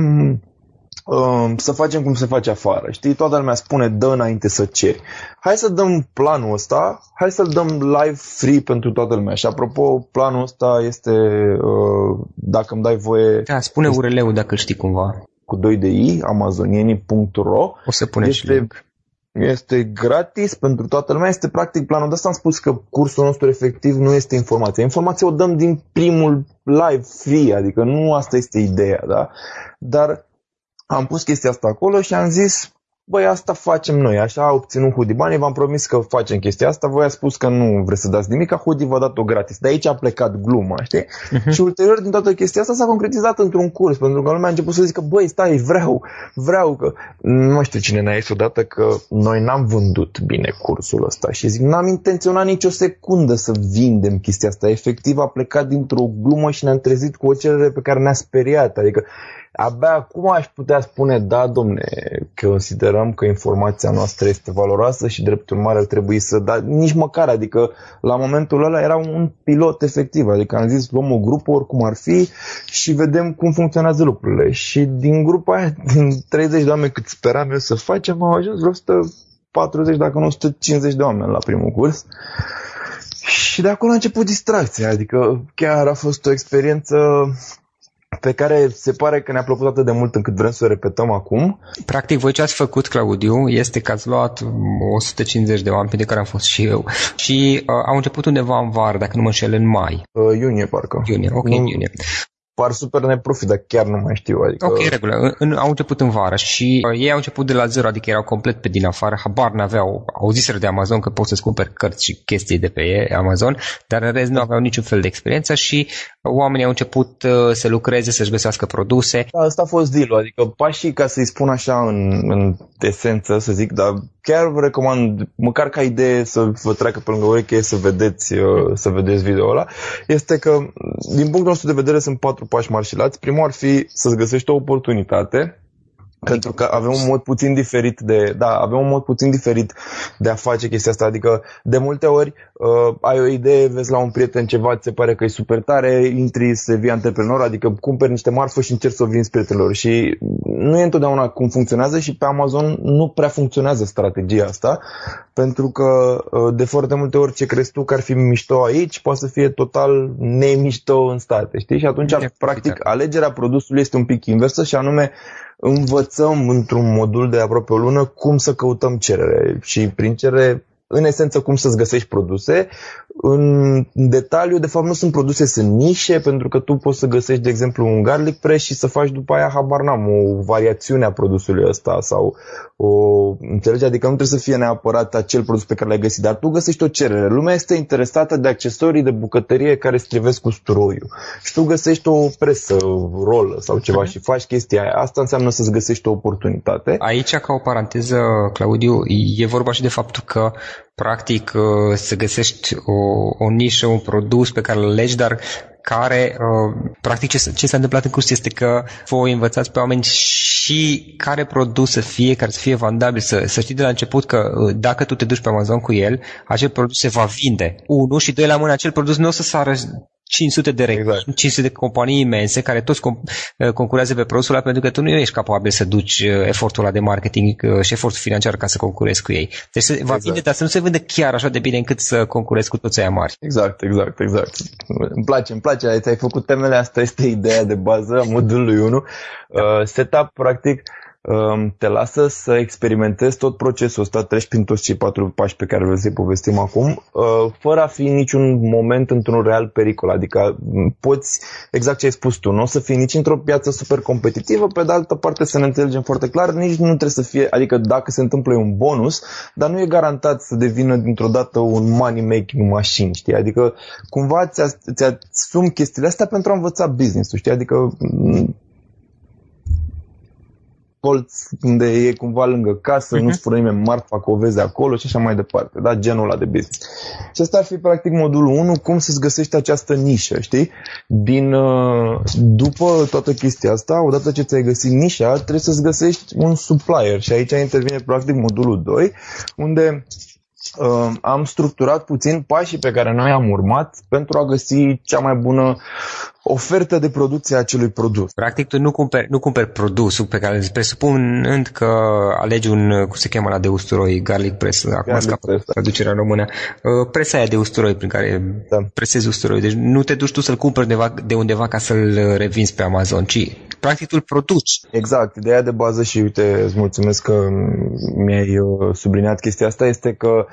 uh, să facem cum se face afară. Știi, toată lumea spune dă înainte să ceri. Hai să dăm planul ăsta, hai să-l dăm live free pentru toată lumea. Și apropo, planul ăsta este, uh, dacă îmi dai voie... Da, spune URL-ul dacă știi cumva cu 2 de i, amazonieni.ro. O să punem este, și link. Este gratis pentru toată lumea, este practic planul de asta am spus că cursul nostru efectiv nu este informația. Informația o dăm din primul live free, adică nu asta este ideea, da? Dar am pus chestia asta acolo și am zis, băi, asta facem noi, așa a obținut Hoodie banii, v-am promis că facem chestia asta, voi a spus că nu vreți să dați nimic, Hoodie v-a dat-o gratis. De aici a plecat gluma, știi? Uh-huh. Și ulterior din toată chestia asta s-a concretizat într-un curs, pentru că lumea a început să zică, băi, stai, vreau, vreau că... Nu știu cine ne-a zis odată că noi n-am vândut bine cursul ăsta și zic, n-am intenționat nicio secundă să vindem chestia asta. Efectiv a plecat dintr-o glumă și ne-am trezit cu o cerere pe care ne-a speriat. Adică abia acum aș putea spune, da, domne, că considerăm că informația noastră este valoroasă și drept urmare ar trebui să, dar nici măcar, adică la momentul ăla era un pilot efectiv, adică am zis luăm o grupă oricum ar fi și vedem cum funcționează lucrurile. Și din grupa aia, din 30 de oameni cât speram eu să facem, au ajuns vreo 140, dacă nu 150 de oameni la primul curs. Și de acolo a început distracția, adică chiar a fost o experiență pe care se pare că ne-a plăcut atât de mult încât vrem să o repetăm acum. Practic, voi ce ați făcut, Claudiu, este că ați luat 150 de oameni, pe de care am fost și eu, și uh, au început undeva în vară, dacă nu mă înșel, în mai. Uh, iunie, parcă. Iunie, ok, nu, iunie par super neprofit, dar chiar nu mai știu. Adică... Ok, regulă. În, în, au început în vară și uh, ei au început de la zero, adică erau complet pe din afară, habar n-aveau, auziseră de Amazon că poți să-ți cumperi cărți și chestii de pe Amazon, dar în rest nu aveau niciun fel de experiență și oamenii au început uh, să lucreze, să-și găsească produse. Da, asta a fost deal adică pașii, ca să-i spun așa în, în esență, să zic, dar chiar vă recomand, măcar ca idee să vă treacă pe lângă ureche să vedeți, uh, să vedeți video ăla, este că, din punctul nostru de vedere, sunt patru pași marșilați. Primul ar fi să-ți găsești o oportunitate pentru că avem un mod puțin diferit de, da, avem un mod puțin diferit de a face chestia asta, adică de multe ori uh, ai o idee, vezi la un prieten ceva, ți se pare că e super tare, intri să vii antreprenor, adică cumperi niște marfă și încerci să o vinzi prietenilor. Și nu e întotdeauna cum funcționează și pe Amazon nu prea funcționează strategia asta, pentru că uh, de foarte multe ori ce crezi tu că ar fi mișto aici, poate să fie total nemișto în state, știi? Și atunci, practic, alegerea produsului este un pic inversă și anume învățăm într-un modul de aproape o lună cum să căutăm cerere și prin cerere în esență cum să-ți găsești produse. În detaliu, de fapt, nu sunt produse, sunt nișe, pentru că tu poți să găsești, de exemplu, un garlic press și să faci după aia, habar n-am, o variațiune a produsului ăsta sau o, înțelegi? Adică nu trebuie să fie neapărat acel produs pe care l-ai găsit, dar tu găsești o cerere. Lumea este interesată de accesorii de bucătărie care strivesc cu sturoiul. Și tu găsești o presă, rolă sau ceva uh-huh. și faci chestia aia. Asta înseamnă să-ți găsești o oportunitate. Aici, ca o paranteză, Claudiu, e vorba și de faptul că practic uh, să găsești o, o nișă, un produs pe care îl legi, dar care, uh, practic ce, ce s-a întâmplat în curs este că voi învățați pe oameni și care produs să fie, care să fie vandabil, să, să știi de la început că uh, dacă tu te duci pe Amazon cu el, acel produs se va vinde. Unu și doi la mână, acel produs nu o să sară 500 de reclame, exact. 500 de companii imense care toți com- concurează pe produsul ăla pentru că tu nu ești capabil să duci efortul ăla de marketing și efortul financiar ca să concurezi cu ei. Deci se exact. va vinde, dar să nu se vândă chiar așa de bine încât să concurezi cu toți aia mari. Exact, exact, exact. Îmi place, îmi place. Ai făcut temele, asta este ideea de bază a modului 1. Da. Uh, setup, practic, te lasă să experimentezi tot procesul ăsta, treci prin toți cei patru pași pe care vreau să-i povestim acum, uh, fără a fi niciun moment într-un real pericol. Adică poți, exact ce ai spus tu, nu o să fii nici într-o piață super competitivă, pe de altă parte să ne înțelegem foarte clar, nici nu trebuie să fie, adică dacă se întâmplă e un bonus, dar nu e garantat să devină dintr-o dată un money making machine, știi? Adică cumva ți-asumi chestiile astea pentru a învăța business-ul, știi? Adică colț unde e cumva lângă casă, uh-huh. nu spune nimeni marfa că o vezi acolo și așa mai departe, da? genul ăla de business. Și asta ar fi practic modulul 1, cum să-ți găsești această nișă, știi? Din, uh, după toată chestia asta, odată ce ți-ai găsit nișa, trebuie să-ți găsești un supplier și aici intervine practic modulul 2, unde uh, am structurat puțin pașii pe care noi am urmat pentru a găsi cea mai bună ofertă de producție a acelui produs. Practic tu nu cumperi, nu cumperi produsul pe care îți presupunând că alegi un, cum se cheamă la de usturoi, garlic press, acum scapă press, da. traducerea în română, uh, presa aia de usturoi prin care da. presezi usturoi. Deci nu te duci tu să-l cumperi de, de undeva ca să-l revinzi pe Amazon, ci practic tu îl produci. Exact. Ideea de bază și uite, îți mulțumesc că mi-ai uh, subliniat chestia asta este că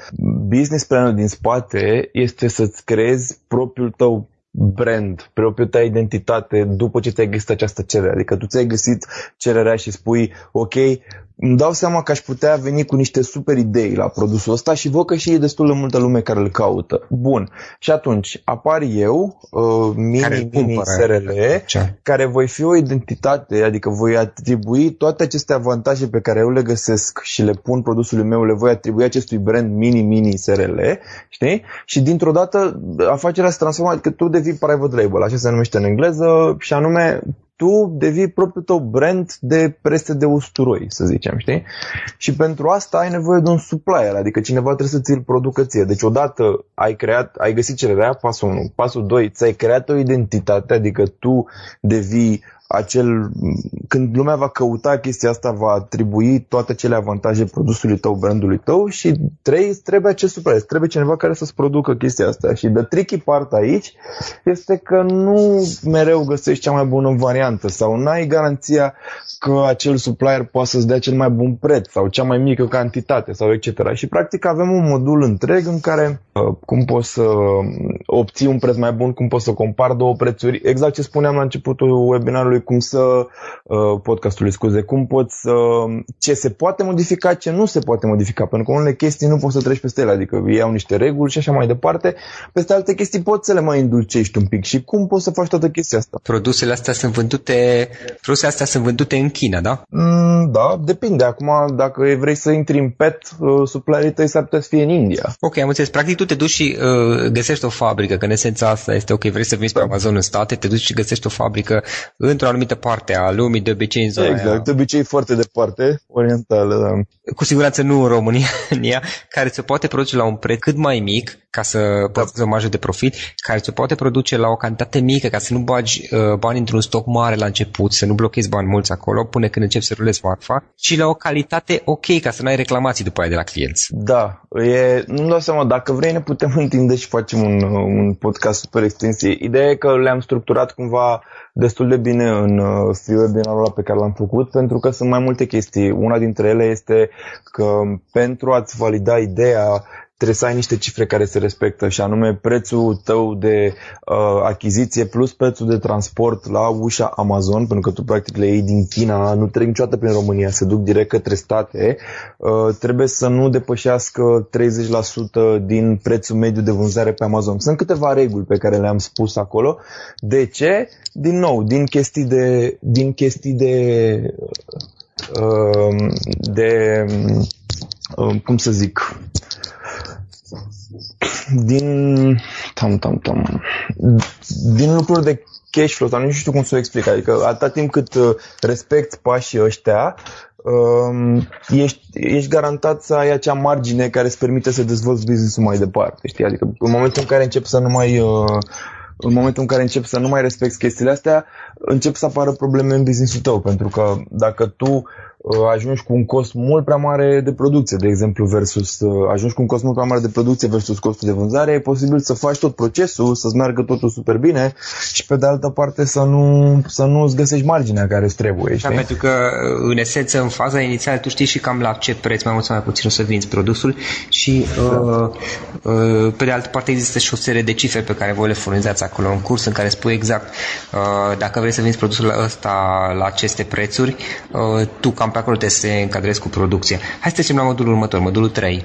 business planul din spate este să-ți creezi propriul tău brand, propria ta identitate după ce ți-ai găsit această cerere. Adică tu ți-ai găsit cererea și spui, ok, îmi dau seama că aș putea veni cu niște super idei la produsul ăsta și văd că și e destul de multă lume care îl caută. Bun. Și atunci apar eu, uh, mini, care mini SRL, ce? care voi fi o identitate, adică voi atribui toate aceste avantaje pe care eu le găsesc și le pun produsului meu, le voi atribui acestui brand mini, mini SRL, știi? Și dintr-o dată afacerea se transformă, adică tu devii private label, așa se numește în engleză, și anume tu devii propriul tău brand de preste de usturoi, să zicem, știi? Și pentru asta ai nevoie de un supplier, adică cineva trebuie să ți-l producă ție. Deci odată ai creat, ai găsit cererea, pasul 1. Pasul 2, ți-ai creat o identitate, adică tu devii acel, când lumea va căuta chestia asta, va atribui toate cele avantaje produsului tău, brandului tău și trei, trebuie acest supra, trebuie cineva care să-ți producă chestia asta. Și de tricky part aici este că nu mereu găsești cea mai bună variantă sau n-ai garanția că acel supplier poate să-ți dea cel mai bun preț sau cea mai mică cantitate sau etc. Și practic avem un modul întreg în care uh, cum poți să obții un preț mai bun, cum poți să compari două prețuri, exact ce spuneam la începutul webinarului cum să, uh, podcastului, scuze, cum poți să, ce se poate modifica, ce nu se poate modifica, pentru că unele chestii nu poți să treci peste ele, adică iau niște reguli și așa mai departe, peste alte chestii poți să le mai indulcești un pic și cum poți să faci toată chestia asta? Produsele astea sunt vândute, produsele astea sunt vândute în China, da? Mm, da, depinde. Acum, dacă vrei să intri în pet, uh, supplierii tăi s-ar putea să fie în India. Ok, am înțeles. Practic tu te duci și uh, găsești o fabrică, că în esența asta este ok, vrei să vinzi da. pe Amazon în state, te duci și găsești o fabrică într-o anumită parte a lumii, de obicei în zona Exact, aia. de obicei foarte departe, orientală, da. Cu siguranță nu în România, care se poate produce la un preț cât mai mic, ca să da. poți să marjă de profit, care se poate produce la o cantitate mică, ca să nu bagi uh, bani într-un stoc mare la început, să nu blochezi bani mulți acolo, până când începi să rulezi marfa, și la o calitate ok, ca să nu ai reclamații după aia de la clienți. Da, e, nu-mi dau seama, dacă vrei ne putem întinde și facem un, un podcast super extensiv. Ideea e că le-am structurat cumva destul de bine în uh, webinarul ăla pe care l-am făcut, pentru că sunt mai multe chestii. Una dintre ele este că pentru a-ți valida ideea trebuie să ai niște cifre care se respectă și anume prețul tău de uh, achiziție plus prețul de transport la ușa Amazon, pentru că tu practic le iei din China, nu trec niciodată prin România, se duc direct către state, uh, trebuie să nu depășească 30% din prețul mediu de vânzare pe Amazon. Sunt câteva reguli pe care le-am spus acolo. De ce? Din nou, din chestii de, din chestii de, uh, de, uh, cum să zic, din tam, tam, tam, din lucruri de cash flow sau nu știu cum să o explic. Adică atâta timp cât uh, respecti pașii ăștia, um, ești, ești garantat să ai acea margine care îți permite să dezvolți business-ul mai departe. Știi? Adică în momentul în care începi să nu mai uh, în momentul în care începi să nu mai respecti chestiile astea, încep să apară probleme în business-ul tău, pentru că dacă tu Uh, ajungi cu un cost mult prea mare de producție, de exemplu, versus uh, ajungi cu un cost mult prea mare de producție versus costul de vânzare, e posibil să faci tot procesul, să-ți meargă totul super bine și pe de altă parte să nu, să nu îți găsești marginea care îți trebuie. Da, știi? Da, pentru că uh, în esență, în faza inițială, tu știi și cam la ce preț mai mult sau mai puțin o să vinzi produsul și da. uh, uh, pe de altă parte există și o serie de cifre pe care voi le furnizați acolo în curs în care spui exact uh, dacă vrei să vinzi produsul ăsta la aceste prețuri, uh, tu cam pe acolo te se încadrezi cu producția. Hai să trecem la modulul următor, modulul 3.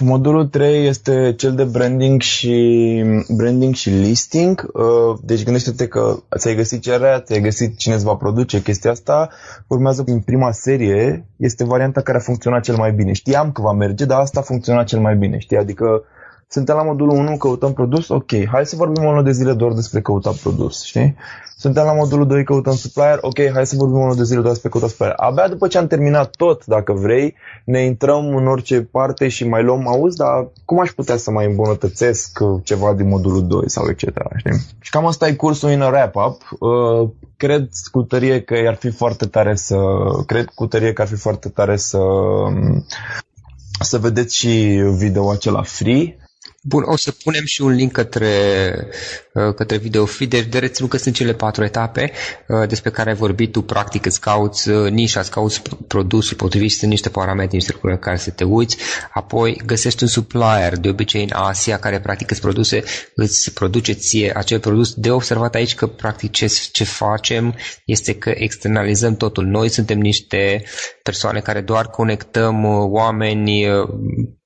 Modulul 3 este cel de branding și, branding și listing. Uh, deci gândește-te că ți-ai găsit cererea, ți-ai găsit cine îți va produce chestia asta. Urmează în prima serie, este varianta care a funcționat cel mai bine. Știam că va merge, dar asta a funcționat cel mai bine. Știi? Adică suntem la modulul 1, căutăm produs, ok, hai să vorbim o lună de zile doar despre căuta produs, știi? Suntem la modulul 2, căutăm supplier, ok, hai să vorbim o lună de zile doar despre căuta supplier. Abia după ce am terminat tot, dacă vrei, ne intrăm în orice parte și mai luăm, auzi, dar cum aș putea să mai îmbunătățesc ceva din modulul 2 sau etc. Știi? Și cam asta e cursul în wrap-up. Uh, cred cu tărie că ar fi foarte tare să cred cu tărie că ar fi foarte tare să să vedeți și video acela free Bun, o să punem și un link către, uh, către video feed, deci de reținut că sunt cele patru etape uh, despre care ai vorbit tu, practic îți cauți uh, nișa, îți cauți produsul potrivit și sunt niște parametri, niște lucruri în care să te uiți, apoi găsești un supplier, de obicei în Asia, care practic îți produse, îți produce ție acel produs. De observat aici că practic ce, ce facem este că externalizăm totul. Noi suntem niște persoane care doar conectăm oameni,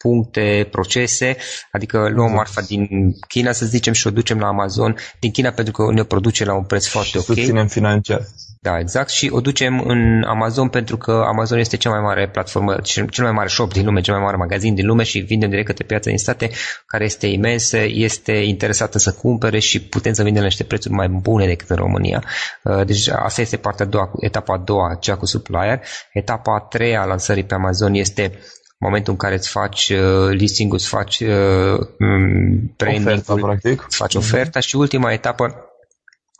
puncte, procese, adică luăm exact. marfa din China, să zicem, și o ducem la Amazon din China pentru că ne produce la un preț și foarte ok. susținem financiar. Da, exact. Și o ducem în Amazon pentru că Amazon este cea mai mare platformă, cel mai mare shop din lume, cel mai mare magazin din lume și vindem direct către piața din state, care este imensă, este interesată să cumpere și putem să vindem la niște prețuri mai bune decât în România. Uh, deci asta este partea a doua, etapa a doua, cea cu supplier. Etapa a treia a lansării pe Amazon este momentul în care îți faci uh, listing-ul, îți faci uh, oferta, practic. îți faci oferta și ultima etapă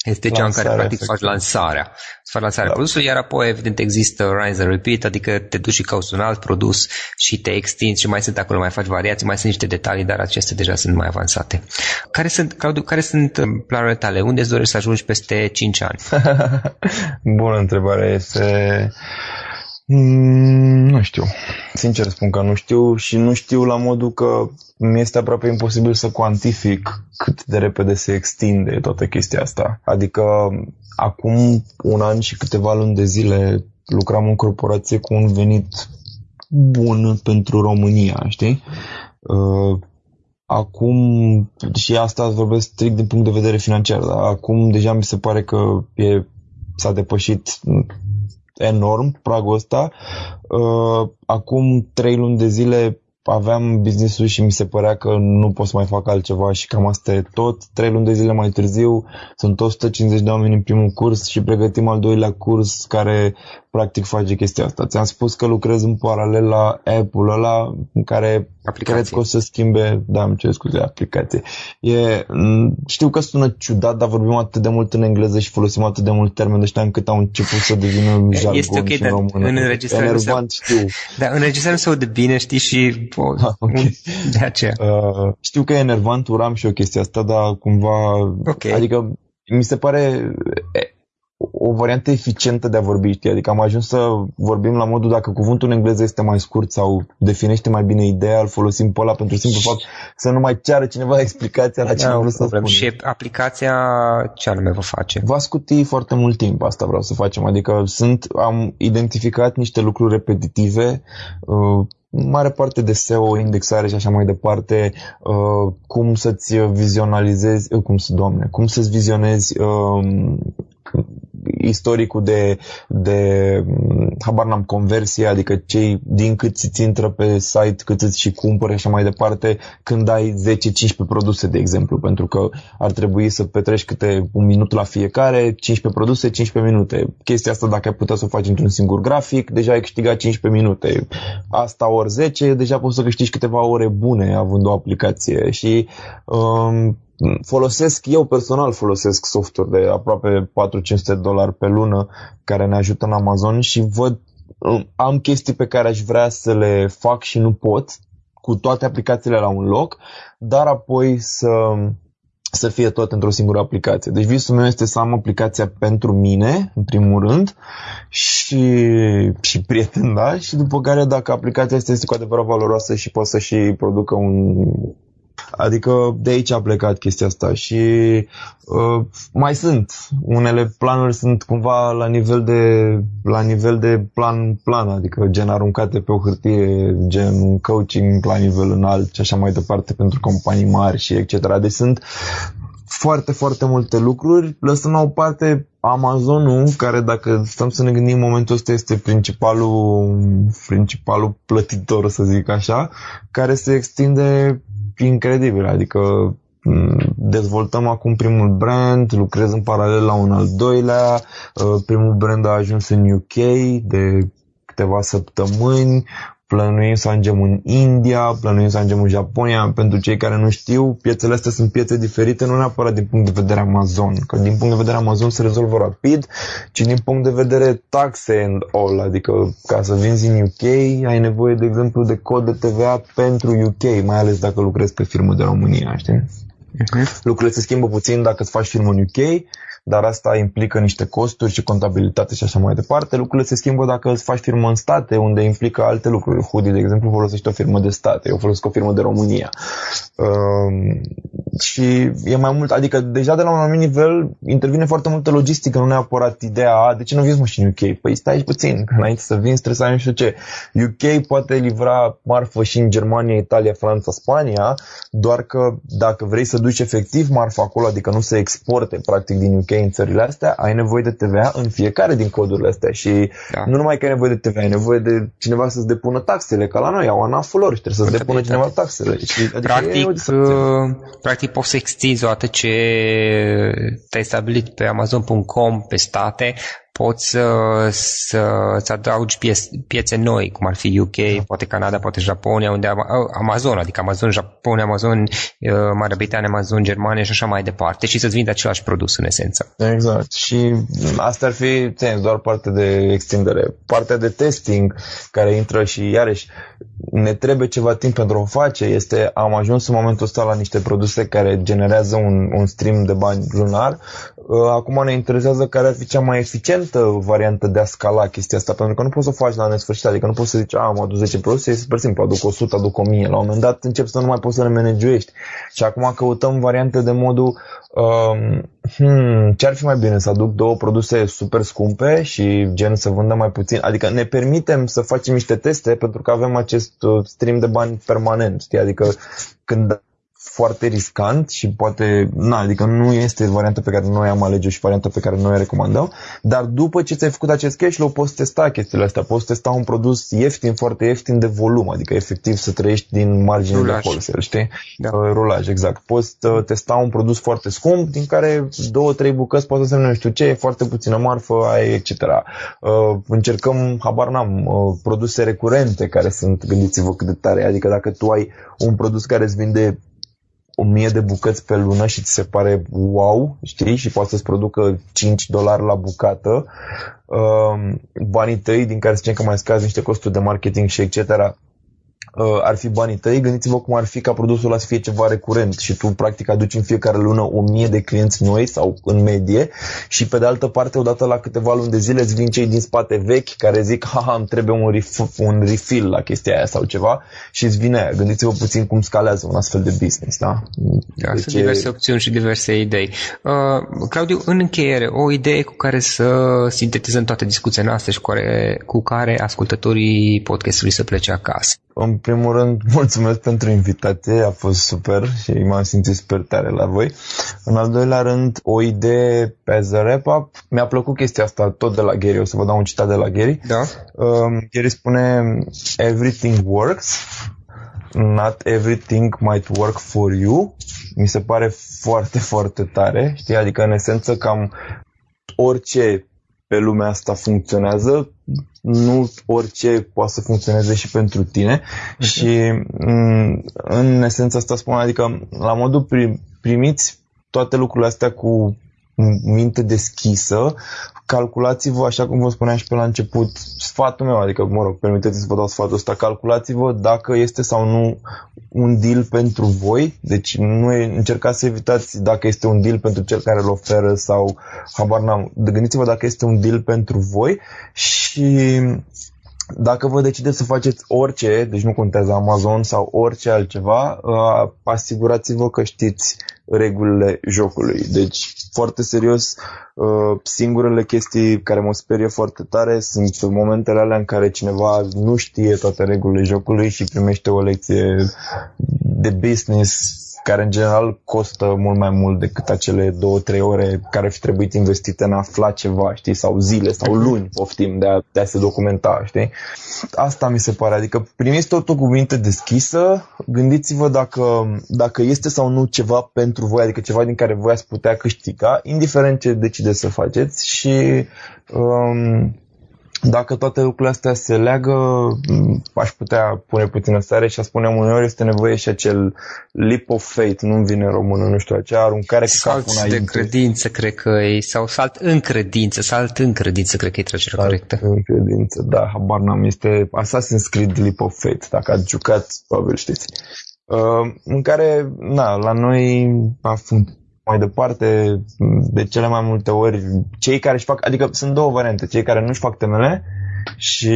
este cea în care practic efectiv. faci lansarea. Îți faci lansarea da. produsului, iar apoi evident există rise and repeat, adică te duci și cauți un alt produs și te extinzi și mai sunt acolo, mai faci variații, mai sunt niște detalii, dar acestea deja sunt mai avansate. Care sunt, Claudiu, care sunt um, planurile tale? Unde îți dorești să ajungi peste 5 ani? Bună întrebare. Este Mm, nu știu. Sincer spun că nu știu și nu știu la modul că mi este aproape imposibil să cuantific cât de repede se extinde toată chestia asta. Adică acum un an și câteva luni de zile lucram în corporație cu un venit bun pentru România, știi? Uh, acum, și asta vorbesc strict din punct de vedere financiar, dar acum deja mi se pare că e, s-a depășit enorm pragul ăsta. Uh, acum trei luni de zile aveam business-ul și mi se părea că nu pot să mai fac altceva și cam asta e tot. Trei luni de zile mai târziu sunt 150 de oameni în primul curs și pregătim al doilea curs care practic face chestia asta. Ți-am spus că lucrez în paralel la app-ul ăla în care aplicație. cred că o să schimbe, da, îmi cer scuze, aplicație. E, știu că sună ciudat, dar vorbim atât de mult în engleză și folosim atât de mult termeni ăștia încât au început să devină jargon este okay, și în română. În înregistrare Enervant, știu. Da, în înregistrare se aude bine, știi, și po, ah, okay. de aceea. Uh, știu că e enervant, uram și o chestie asta, dar cumva, okay. adică mi se pare o variantă eficientă de a vorbi, știi? Adică am ajuns să vorbim la modul dacă cuvântul în engleză este mai scurt sau definește mai bine ideea, îl folosim pe ăla pentru simplu fapt să nu mai ceară cineva explicația la ce da, am vrut să spun. Și aplicația ce anume vă face? Va scuti foarte mult timp, asta vreau să facem. Adică sunt, am identificat niște lucruri repetitive, uh, mare parte de SEO, indexare și așa mai departe, uh, cum să-ți vizionalizezi, uh, cum să, doamne, cum să-ți vizionezi uh, istoricul de, de habar n-am conversie, adică cei din cât ți intră pe site, cât îți și cumpără și așa mai departe, când ai 10-15 produse, de exemplu, pentru că ar trebui să petreci câte un minut la fiecare, 15 produse, 15 minute. Chestia asta, dacă ai putea să o faci într-un singur grafic, deja ai câștigat 15 minute. Asta ori 10, deja poți să câștigi câteva ore bune având o aplicație și um, folosesc, eu personal folosesc software de aproape 400 dolari pe lună care ne ajută în Amazon și văd, am chestii pe care aș vrea să le fac și nu pot cu toate aplicațiile la un loc, dar apoi să, să fie tot într-o singură aplicație. Deci visul meu este să am aplicația pentru mine, în primul rând, și, și prieten, da? Și după care dacă aplicația asta este cu adevărat valoroasă și poate să și producă un Adică de aici a plecat chestia asta și uh, mai sunt. Unele planuri sunt cumva la nivel de, la nivel de plan plan, adică gen aruncate pe o hârtie, gen coaching la nivel înalt și așa mai departe pentru companii mari și etc. Deci sunt foarte, foarte multe lucruri, lăsând la o parte Amazonul, care dacă stăm să ne gândim în momentul ăsta este principalul, principalul plătitor, să zic așa, care se extinde incredibil, adică mm, dezvoltăm acum primul brand, lucrez în paralel la un al doilea, uh, primul brand a ajuns în UK de câteva săptămâni, plănuim să ajungem în India, plănuim să ajungem în Japonia. Pentru cei care nu știu, piețele astea sunt piețe diferite, nu neapărat din punct de vedere Amazon, că din punct de vedere Amazon se rezolvă rapid, ci din punct de vedere taxe and all, adică ca să vinzi în UK ai nevoie, de exemplu, de cod de TVA pentru UK, mai ales dacă lucrezi pe firmă de România, știi? Uh-huh. Lucrurile se schimbă puțin dacă îți faci firmă în UK, dar asta implică niște costuri și contabilitate și așa mai departe. Lucrurile se schimbă dacă îți faci firmă în state, unde implică alte lucruri. Hudi, de exemplu, folosește o firmă de state, eu folosesc o firmă de România. Um, și e mai mult, adică deja de la un anumit nivel intervine foarte multă logistică, nu neapărat ideea, a, de ce nu vinzi mașini UK? Păi stai aici puțin, că înainte să vinzi trebuie să ai nu știu ce. UK poate livra marfă și în Germania, Italia, Franța, Spania, doar că dacă vrei să duci efectiv marfa acolo, adică nu să exporte practic din UK în țările astea, ai nevoie de TVA în fiecare din codurile astea și da. nu numai că ai nevoie de TVA, ai nevoie de cineva să-ți depună taxele, ca la noi, au anaful lor și trebuie să-ți depună cineva taxele. Și, adică practic, practic poți să extinzi odată ce te-ai stabilit pe Amazon.com pe state, poți să, să să adaugi piețe, piețe noi, cum ar fi UK, da. poate Canada, poate Japonia, unde Amazon, adică Amazon Japonia, Amazon uh, Marea Britanie, Amazon Germania și așa mai departe și să-ți vinde același produs în esență. Exact. Și asta ar fi doar parte de extindere. Partea de testing care intră și iarăși ne trebuie ceva timp pentru a o face este am ajuns în momentul ăsta la niște produse care generează un, un stream de bani lunar. Uh, acum ne interesează care ar fi cea mai eficientă variantă de a scala chestia asta, pentru că nu poți să o faci la nesfârșit, adică nu poți să zici, a, am adus 10 produse, este super simplu, aduc 100, aduc 1000. La un moment dat încep să nu mai poți să le managuești. Și acum căutăm variante de modul um, hmm, ce ar fi mai bine să aduc două produse super scumpe și gen să vândă mai puțin, adică ne permitem să facem niște teste pentru că avem acest uh, stream de bani permanent, știi? adică când foarte riscant și poate, na, adică nu este varianta pe care noi am alege și varianta pe care noi o recomandăm, dar după ce ți-ai făcut acest cash flow poți testa chestiile astea, poți testa un produs ieftin, foarte ieftin de volum, adică efectiv să trăiești din marginea de wholesale, știi? Da. Uh, rulaj, exact. Poți uh, testa un produs foarte scump, din care două, trei bucăți poate să nu știu ce, e foarte puțină marfă, ai etc. Uh, încercăm, habar n-am, produse recurente care sunt, gândiți-vă cât de tare, adică dacă tu ai un produs care îți vinde 1000 de bucăți pe lună și ți se pare wow, știi, și poate să-ți producă 5 dolari la bucată, um, banii tăi din care să zicem că mai scazi niște costuri de marketing și etc., uh, ar fi banii tăi, gândiți-vă cum ar fi ca produsul ăla să fie ceva recurent și tu practic aduci în fiecare lună o mie de clienți noi sau în medie și pe de altă parte odată la câteva luni de zile îți vin cei din spate vechi care zic haha îmi trebuie un, ref- un refill la chestia aia sau ceva și îți vine aia. Gândiți-vă puțin cum scalează un astfel de business, da? Da, deci sunt diverse opțiuni și diverse idei. Uh, Claudiu, în încheiere, o idee cu care să sintetizăm toată discuția noastră și cu care, cu care ascultătorii podcastului să plece acasă. în primul rând, mulțumesc pentru invitație, a fost super și m-am simțit super tare la voi. În al doilea rând, o idee pe The Wrap-Up. Mi-a plăcut chestia asta tot de la Gary, o să vă dau un citat de la Gary. Da. Um, Gary spune, everything works, not everything might work for you. Mi se pare foarte, foarte tare, știi? Adică, în esență, cam orice pe lumea asta funcționează, nu orice poate să funcționeze și pentru tine uh-huh. și mm, în esența asta spun, adică la modul primiți toate lucrurile astea cu minte deschisă, calculați-vă, așa cum vă spuneam și pe la început, sfatul meu, adică, mă rog, permiteți să vă dau sfatul ăsta, calculați-vă dacă este sau nu un deal pentru voi, deci nu e, încercați să evitați dacă este un deal pentru cel care îl oferă sau, habar n-am, gândiți-vă dacă este un deal pentru voi și dacă vă decideți să faceți orice, deci nu contează Amazon sau orice altceva, uh, asigurați-vă că știți regulile jocului. Deci, foarte serios, uh, singurele chestii care mă sperie foarte tare sunt momentele alea în care cineva nu știe toate regulile jocului și primește o lecție de business care în general costă mult mai mult decât acele două-trei ore care ar fi trebuit investite în a afla ceva, știi, sau zile sau luni, poftim, de a, de a se documenta, știi? Asta mi se pare, adică primiți totul cu minte deschisă, gândiți-vă dacă, dacă este sau nu ceva pentru voi, adică ceva din care voi ați putea câștiga, indiferent ce decideți să faceți și um, dacă toate lucrurile astea se leagă, aș putea pune puțină stare și a spune uneori este nevoie și acel leap of faith, nu-mi vine în română, nu știu, acea aruncare cu capul înainte. de credință, cred că e, sau salt în credință, salt în credință, cred că e tragerea corectă. în credință, da, habar n-am, este Assassin's Creed Leap of Faith, dacă ați jucat, probabil știți. Uh, în care, na, la noi a fost mai departe, de cele mai multe ori, cei care își fac, adică sunt două variante, cei care nu își fac temele și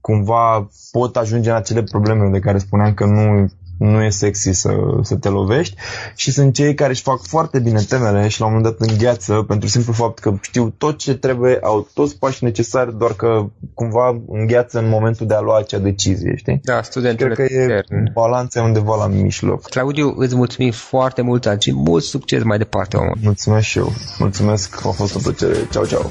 cumva pot ajunge în acele probleme de care spuneam că nu nu e sexy să, să te lovești și sunt cei care își fac foarte bine temele și la un moment dat îngheață pentru simplu fapt că știu tot ce trebuie, au toți pașii necesari, doar că cumva îngheață în momentul de a lua acea decizie, știi? Da, studentul Cred că e balanța undeva la mijloc. Claudiu, îți mulțumim foarte mult și mult succes mai departe, om. Mulțumesc și eu. Mulțumesc, a fost o plăcere. Ceau, ceau.